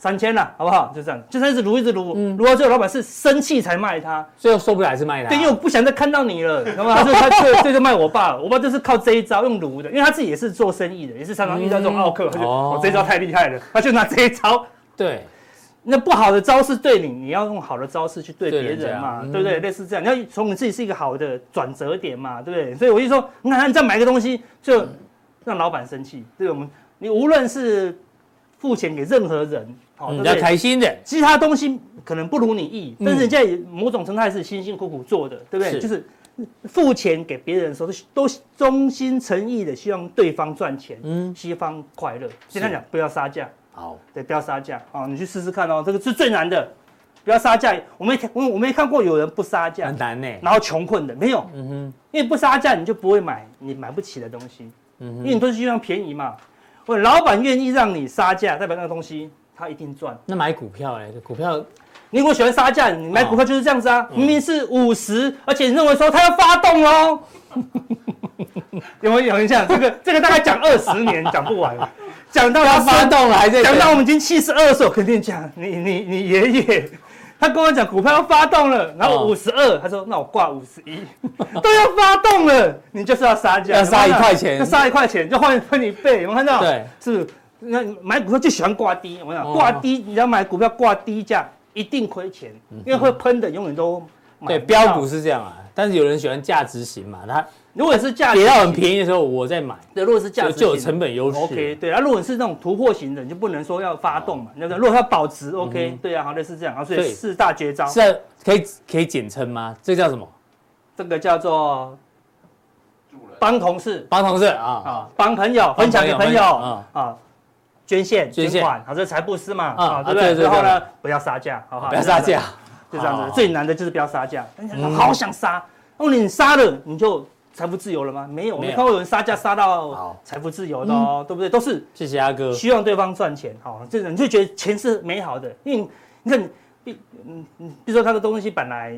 三千了，好不好？就这样，就算是撸一直撸，撸到最后老板是生气才卖他，最后受不了还是卖他。对，因为我不想再看到你了，懂吗？他就他就这就卖我爸了，我爸就是靠这一招用撸的，因为他自己也是做生意的，也是常常遇到这种奥客，他就我这一招太厉害了，他就拿这一招。对，那不好的招式对你，你要用好的招式去对别人嘛，对不对？类似这样，你要从你自己是一个好的转折点嘛，对不对？所以我就说，你看你这样买个东西，就让老板生气，对我们，你无论是付钱给任何人。哦，比较开心的，其他东西可能不如你意，但是人家也某种程度还是辛辛苦苦做的，对不对？就是付钱给别人的时候，都衷心诚意的希望对方赚钱，嗯，西方快乐。简单讲，不要杀价，好，对，不要杀价啊！你去试试看哦，这个是最难的，不要杀价。我没看，我我没看过有人不杀价，很难呢。然后穷困的没有，嗯哼，因为不杀价，你就不会买你买不起的东西，嗯哼，因为你都是希望便宜嘛。或者老板愿意让你杀价，代表那个东西。他一定赚。那买股票呢？股票，你如果喜欢杀价，你买股票就是这样子啊。明明是五十，而且你认为说它要发动哦。有没有有印象？这个这个大概讲二十年讲不完，讲到要发动了还在讲到我们已经七十二岁，我，肯定讲你你你爷爷，他跟我讲股票要发动了，然后五十二，他说那我挂五十一，都要发动了，你就是要杀价，要杀一块钱，要杀一块钱就换换你倍，有没有看到？对，是。那买股票就喜欢挂低，我讲挂低，你要买股票挂低价一定亏钱，因为会喷的永远都对。标股是这样啊，但是有人喜欢价值型嘛，他如果是价跌到很便宜的时候我再买，对，如果是价值就有成本优势。OK，对啊，如果是那种突破型的，你就不能说要发动嘛，那个？如果它保值，OK，对啊，好类似这样啊，所以四大绝招是可以可以简称吗？这叫什么？这个叫做帮同事，帮同事啊啊，帮朋友分享给朋友啊啊。捐献捐款，好，这财布施嘛，啊，对不对？然后呢，不要杀价，好不好？不要杀价，就这样子。最难的就是不要杀价，好想杀，那你杀了，你就财富自由了吗？没有，没看过有人杀价杀到财富自由的哦，对不对？都是谢谢阿哥，希望对方赚钱，好，这种你就觉得钱是美好的，因为你看，比嗯嗯，比如说他的东西本来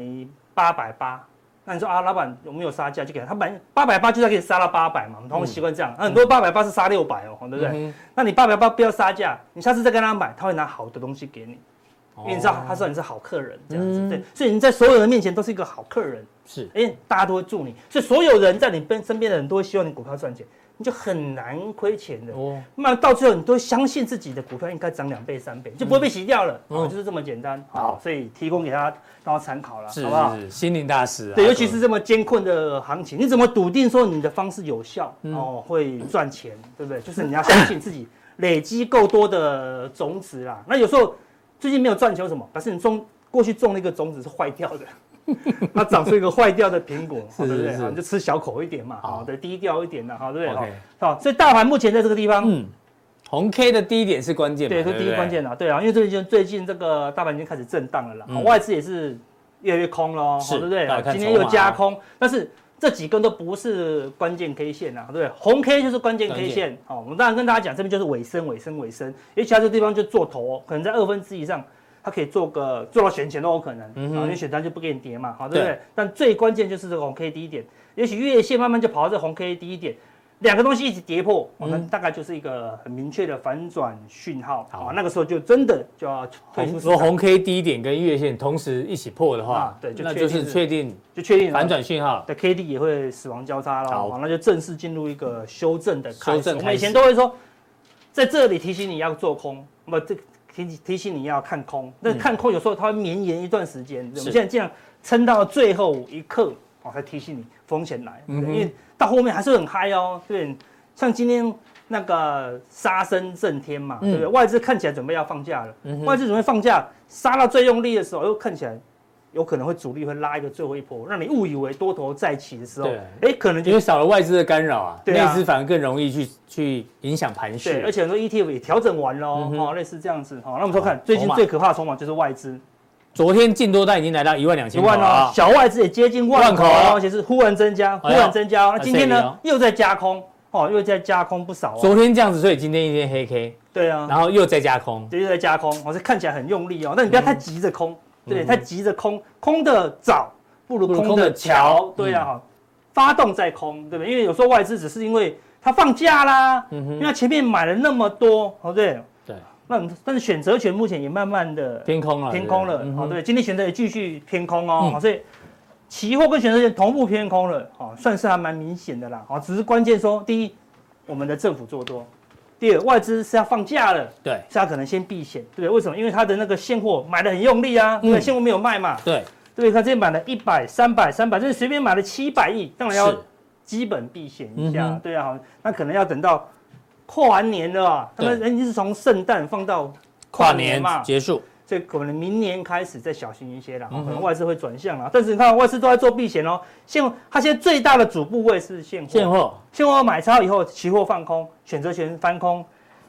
八百八。那你说啊，老板有没有杀价就给他，他买八百八就算给你杀到八百嘛，我们通常习惯这样。嗯、很多八百八是杀六百哦，对不对？嗯、那你八百八不要杀价，你下次再跟他买，他会拿好的东西给你，哦、因为你知道他知道你是好客人这样子，嗯、对，所以你在所有人面前都是一个好客人，是，哎，大家都会祝你，所以所有人在你身身边的人都会希望你股票赚钱。就很难亏钱的哦，那到最后你都相信自己的股票应该涨两倍三倍，就不会被洗掉了，哦，就是这么简单。好，所以提供给大家当参考了，好不好？是心灵大师。对，尤其是这么艰困的行情，你怎么笃定说你的方式有效哦，会赚钱，对不对？就是你要相信自己 累积够多的种子啦。那有时候最近没有赚钱，什么？但是你种过去种那个种子是坏掉的。它长出一个坏掉的苹果，对不对？你就吃小口一点嘛，好的，低调一点的，好，对不对？好，所以大盘目前在这个地方，嗯，红 K 的低点是关键，对，是第一关键的，对啊，因为最近最近这个大盘已经开始震荡了啦，外资也是越来越空喽，对不对？今天又加空，但是这几根都不是关键 K 线啊，对不对？红 K 就是关键 K 线，好，我们当然跟大家讲，这边就是尾声，尾声，尾声，因为其他这个地方就做头，可能在二分之一以上。它可以做个做到选前都有可能，啊、嗯，因为选单就不给你跌嘛，好，对不对？对，但最关键就是这个红 K D 点，也许月线慢慢就跑到这个红 K 低点。两个东西一起跌破，我们大概就是一个很明确的反转讯号。好，那个时候就真的就要退出。如果红 K D 点跟月线同时一起破的话，对，那就是确定就确定反转讯号。对，K D 也会死亡交叉了。好，那就正式进入一个修正的开始。我们以前都会说，在这里提醒你要做空，不，这提提醒你要看空。那看空有时候它会绵延一段时间。我们现在这样撑到最后一刻，哦，才提醒你风险来，因为。到后面还是很嗨哦，对，像今天那个杀声震天嘛，对不对？外资看起来准备要放假了，外资准备放假，杀到最用力的时候，又看起来有可能会主力会拉一个最后一波，让你误以为多头再起的时候，哎，可能就因为少了外资的干扰啊，内资反而更容易去去影响盘势，对，而且很多 ETF 也调整完了哦，类似这样子，好，那我们说看最近最可怕的筹码就是外资。昨天净多单已经来到一万两千万了，小外资也接近万口，而且是忽然增加，忽然增加。那今天呢，又在加空，哦，又在加空不少。昨天这样子，所以今天一天黑 K。对啊，然后又在加空，对，又在加空，我是看起来很用力哦。但你不要太急着空，对，他急着空，空的早不如空的巧。对啊，哈，发动再空，对不对？因为有时候外资只是因为它放假啦，因为他前面买了那么多，哦，对。那但是选择权目前也慢慢的偏空了，偏空了，好，对，今天选择也继续偏空哦，好，所以期货跟选择权同步偏空了，好，算是还蛮明显的啦，好，只是关键说，第一，我们的政府做多，第二，外资是要放假了，对，是要可能先避险，对，为什么？因为他的那个现货买的很用力啊，对，现货没有卖嘛，对，对，他这边买了一百、三百、三百，就是随便买了七百亿，当然要基本避险一下，对啊，好，那可能要等到。跨完年了，他们人家是从圣诞放到跨年嘛。结束，所以可能明年开始再小心一些了，可能外资会转向了。但是你看外资都在做避险哦，现它现在最大的主部位是现货，现货。现货买超以后，期货放空，选择权翻空，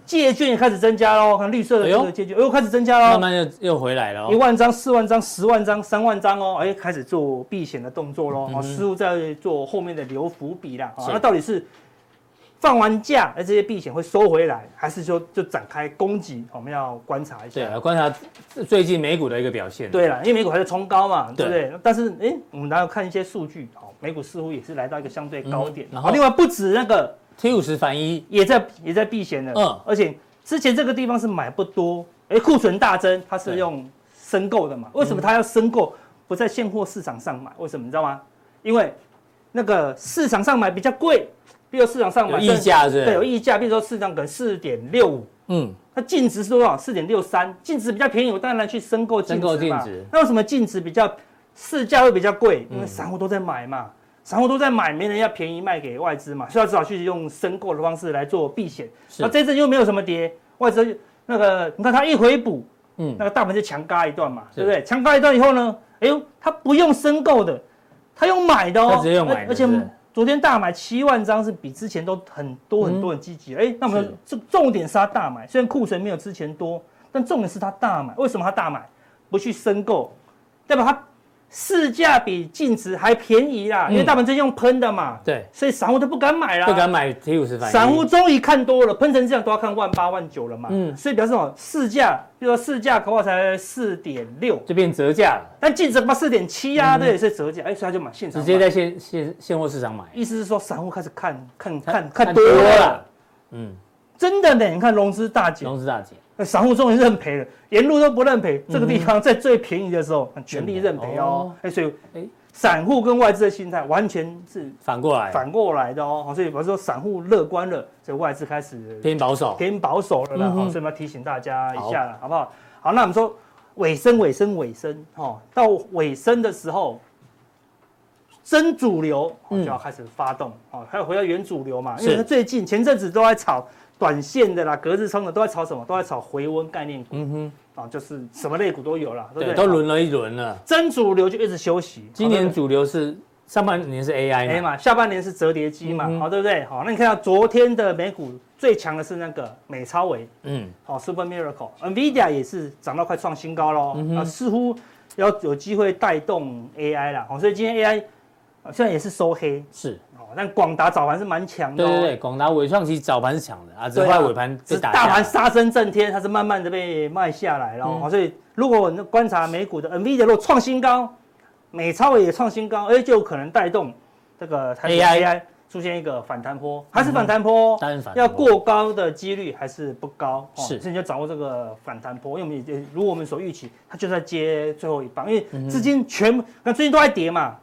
借券也开始增加喽，看绿色的这个借券，哎呦开始增加喽，慢慢又又回来了，一万张、四万张、十万张、三万张哦，哎开始做避险的动作喽，似乎在做后面的留伏笔啦，那到底是？放完假，而这些避险会收回来，还是说就展开攻击？我们要观察一下。对，观察最近美股的一个表现。对了，因为美股还在冲高嘛，对不对？对但是，哎、欸，我们来看一些数据，好，美股似乎也是来到一个相对高点。嗯、然后，另外不止那个 T 五十反一也在也在避险的。嗯。而且之前这个地方是买不多，哎、欸，库存大增，它是用申购的嘛？为什么它要申购？不在现货市场上买？为什么？你知道吗？因为那个市场上买比较贵。比如市场上买溢价是，对，有溢价。比如说市场可能四点六五，嗯，它净值是多少？四点六三，净值比较便宜，我当然去申购净值嘛。那为什么净值比较市价会比较贵？因为散户都在买嘛，散户都在买，没人要便宜卖给外资嘛，所以他只好去用申购的方式来做避险。那这次又没有什么跌，外资那个你看它一回补，嗯，那个大盘就强嘎一段嘛，对不对？强嘎一段以后呢，哎呦，它不用申购的，它用买的哦，直接用买的，而且。昨天大买七万张，是比之前都很多很多很积极。哎、嗯，那我们这重点是他大买，虽然库存没有之前多，但重点是他大买。为什么他大买？不去申购，代表他。市价比净值还便宜啦，因为大盘真用喷的嘛，对，所以散户都不敢买啦，不敢买 T 五十反。散户终于看多了，喷成这样都要看万八万九了嘛，嗯，所以表示什么？市价，比如说市价可能才四点六，就变折价。了。但净值嘛四点七啊，这也是折价，哎，所以他就买现场，直接在现现现货市场买。意思是说，散户开始看看看看多了，嗯，真的呢，你看融资大减，融资大减。那散户终于认赔了，沿路都不认赔。这个地方在最便宜的时候，全力认赔哦。哎，所以哎，散户跟外资的心态完全是反过来，反过来的哦。所以比如说散户乐观了，所以外资开始偏保守，偏保守了啦。所以要提醒大家一下了，好不好？好，那我们说尾声，尾声，尾声，哈，到尾声的时候，真主流就要开始发动，哦，还有回到原主流嘛，因为最近前阵子都在炒。短线的啦，隔日冲的都在炒什么？都在炒回温概念股。嗯哼，啊，就是什么类股都有了，对不对？都轮了一轮了。真主流就一直休息。今年主流是上半年是 AI 嘛，下半年是折叠机嘛，好，对不对？好，那你看到昨天的美股最强的是那个美超维，嗯，好，Super Miracle，NVIDIA 也是涨到快创新高喽，啊，似乎要有机会带动 AI 了，好，所以今天 AI 现在也是收黑，是哦，但广达早盘是蛮强的，对对对，广达纬创其实早盘是强的啊，只是尾盘是大盘杀声震天，它是慢慢的被卖下来了，哦，所以如果观察美股的 NVIDIA 如果创新高，美超也创新高，哎，就有可能带动这个 AI。出现一个反弹波，还是反弹波，要过高的几率还是不高，是，所以你就掌握这个反弹波，因为我们也如我们所预期，它就在接最后一棒，因为资金全部，那最近都在跌嘛，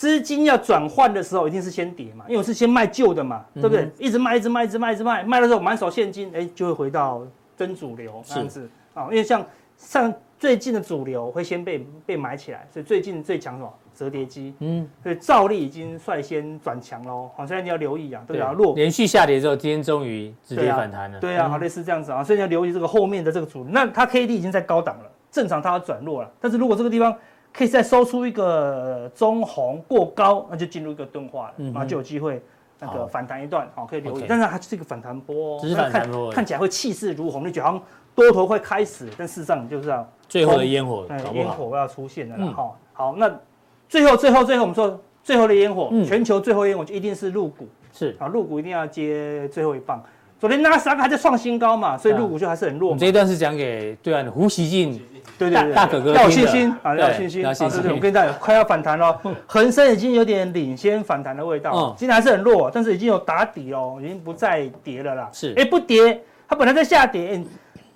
资金要转换的时候一定是先跌嘛，因为我是先卖旧的嘛，对不对？一直卖，一直卖，一直卖，一直卖，卖的时候满手现金，哎，就会回到真主流这样子啊，因为像像最近的主流会先被被买起来，所以最近最强什么？折叠机，嗯，所以照例已经率先转强喽。好，现在你要留意啊，对啊，弱连续下跌之后，今天终于直接反弹了。对啊，好类似这样子啊，所以你要留意这个后面的这个主力。那它 K D 已经在高档了，正常它要转弱了。但是如果这个地方可以再收出一个中红过高，那就进入一个钝化了，然后就有机会那个反弹一段，好，可以留意。但是它就是一个反弹波，只是反弹波，看起来会气势如虹，你觉得好像多头会开始，但事实上你就知道最后的烟火，烟火要出现了。哈，好，那。最后，最后，最后，我们说最后的烟火，嗯、全球最后烟火就一定是入股，是啊，入股一定要接最后一棒。昨天纳斯达克还在创新高嘛，所以入股就还是很弱。这一段是讲给对岸的胡锡进，对对对，大哥哥要有信心啊，要有信心，要信心。我跟大家快要反弹了，恒生已经有点领先反弹的味道，嗯，今天还是很弱，但是已经有打底哦，已经不再跌了啦。是，哎，不跌，它本来在下跌。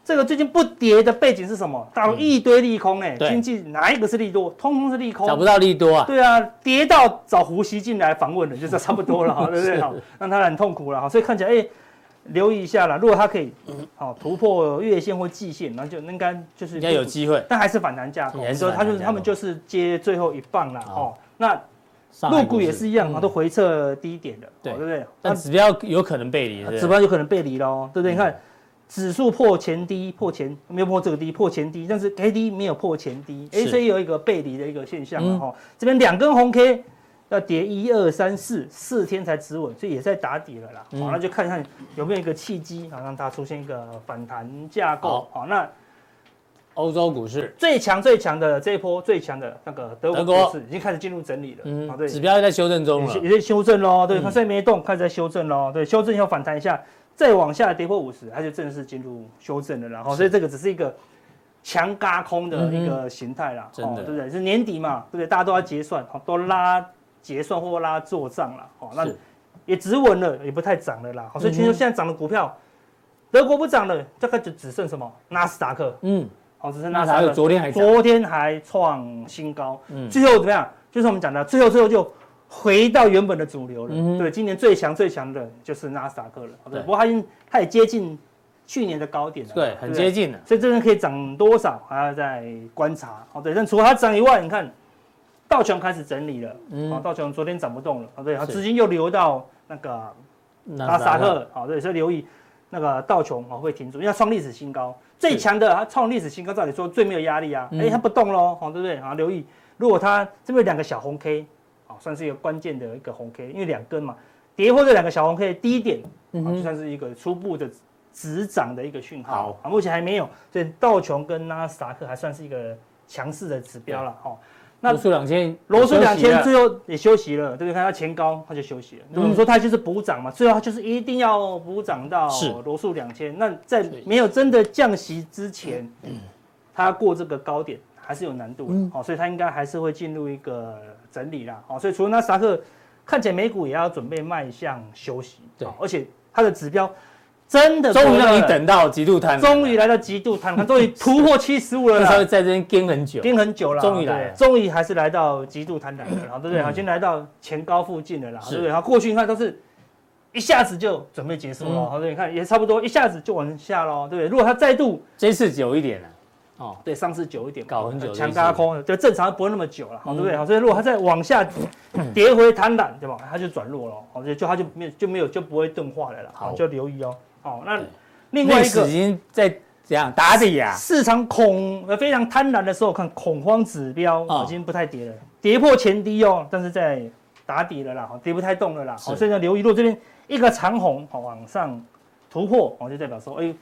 这个最近不跌的背景是什么？大陆一堆利空哎，经济哪一个是利多？通通是利空，找不到利多啊。对啊，跌到找胡锡进来访问了，就是差不多了哈，对不对？好，让他很痛苦了哈。所以看起来哎，留意一下啦。如果它可以好突破月线或季线，那就应该就是应该有机会，但还是反弹架构。所以他就是他们就是接最后一棒啦哦。那入股也是一样啊，都回撤低点的，对不对？但指标有可能背离，指标有可能背离喽，对不对？你看。指数破前低，破前没有破这个低，破前低，但是 K D 没有破前低，哎是，所以有一个背离的一个现象了哈。嗯、这边两根红 K 要跌一二三四四天才止稳，所以也在打底了啦。好、嗯，那就看看有没有一个契机啊，让它出现一个反弹架构。好，那欧洲股市最强最强的这一波最强的那个德国股市已经开始进入整理了。嗯，对，指标在修正中了，也在修正喽。对，它虽然没动，开始在修正喽。对，修正以后反弹一下。再往下跌破五十，它就正式进入修正了，然后所以这个只是一个强轧空的一个形态啦，真的对不对？是年底嘛，对不对？大家都要结算，都拉结算或拉做账了，哦，那也止稳了，也不太涨了啦。好，所以全球现在涨的股票，德国不涨了，这个就只剩什么？纳斯达克，嗯，好，只剩纳斯达克，昨天还昨天还创新高，嗯，最后怎么样？就是我们讲的，最后最后就。回到原本的主流了，嗯、哼。对，今年最强最强的就是纳斯达克了，对，不过它已经它也接近去年的高点了，对，很接近了，所以这边可以涨多少还要再观察，好，对，但除了它涨以外，你看道琼开始整理了，嗯，道琼昨天涨不动了，啊，对，它资金又流到那个纳斯达克，好，对，所以留意那个道琼啊会停住，因为它创历史新高，最强的它创历史新高，照理说最没有压力啊，哎、嗯，它不动喽，好，对不对？好，留意，如果它这边有两个小红 K。算是一个关键的一个红 K，因为两根嘛，跌破这两个小红 K 低点，嗯、哼就算是一个初步的止涨的一个讯号。好啊，目前还没有，所以道琼跟纳斯达克还算是一个强势的指标了。好，那罗素两千，罗素两千最后也休息了，对不对？看它前高，它就休息了。我们、嗯、说它就是补涨嘛，最后它就是一定要补涨到罗素两千。那在没有真的降息之前，它过这个高点还是有难度的。好，所以它应该还是会进入一个。整理啦，好，所以除了纳斯达克，看起来美股也要准备迈向休息，对，而且它的指标真的终于让你等到极度贪婪，终于来到极度贪婪，终于 突破七十五了，那稍微在这边盯很久，盯很久了，终于来，终于还是来到极度贪婪了，好，对不对？好，先来到前高附近了啦，对不对？好，过去你看都是一下子就准备结束了，好，对，你看也差不多一下子就往下喽，对不对？如果它再度这次久一点了。哦，对，上次久一点，搞很久，强加空，就正常不会那么久了，好，对不对？好，所以如果它再往下 跌回贪婪，对吧？它就转弱了，好，就就它就没有就没有就不会钝化了了，好，就留意哦。好，那另外一个已经在怎样打底啊？市场恐呃非常贪婪的时候，看恐慌指标已经不太跌了，跌破前低哦，但是在打底了啦，好，跌不太动了啦，好，所以要留意，如果这边一个长红好往上突破，哦，就代表说，哎。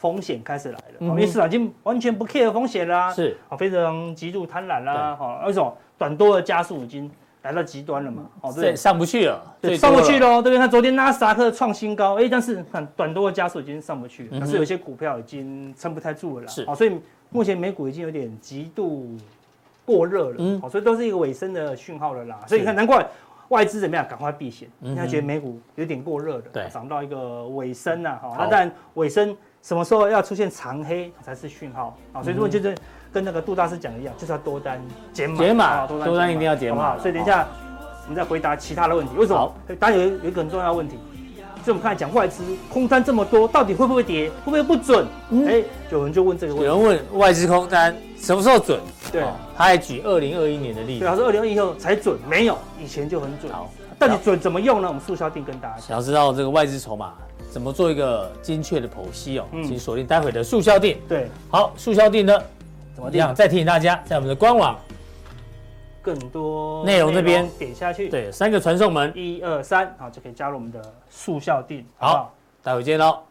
风险开始来了，因为市场已经完全不 care 风险啦，是。啊，非常极度贪婪啦，好，为什么？短多的加速已经来到极端了嘛，哦，对，上不去了，对，上不去喽，对不对？看昨天纳斯达克创新高，哎，但是看短多的加速已经上不去了，但是有些股票已经撑不太住了啦，是，好，所以目前美股已经有点极度过热了，嗯，好，所以都是一个尾声的讯号了啦，所以你看，难怪外资怎么样，赶快避险，因为他觉得美股有点过热了，对，涨到一个尾声了，好，那但尾声什么时候要出现长黑才是讯号啊？所以如果就是。跟那个杜大师讲的一样，就是要多单减码，减码，多单一定要减码。所以等一下我们再回答其他的问题。为什么？当然有有一个很重要的问题，就我们刚才讲外资空单这么多，到底会不会跌？会不会不准？哎，有人就问这个问题。有人问外资空单什么时候准？对，他还举二零二一年的例子。对，他说二零二一后才准，没有，以前就很准。好，到底准怎么用呢？我们速销定跟大家讲。想要知道这个外资筹码怎么做一个精确的剖析哦，请锁定待会的速效定。对，好，速效定呢？怎么样？再提醒大家，在我们的官网，更多内容这边点下去，对，三个传送门，一二三，好，就可以加入我们的速效定。好，待会见喽。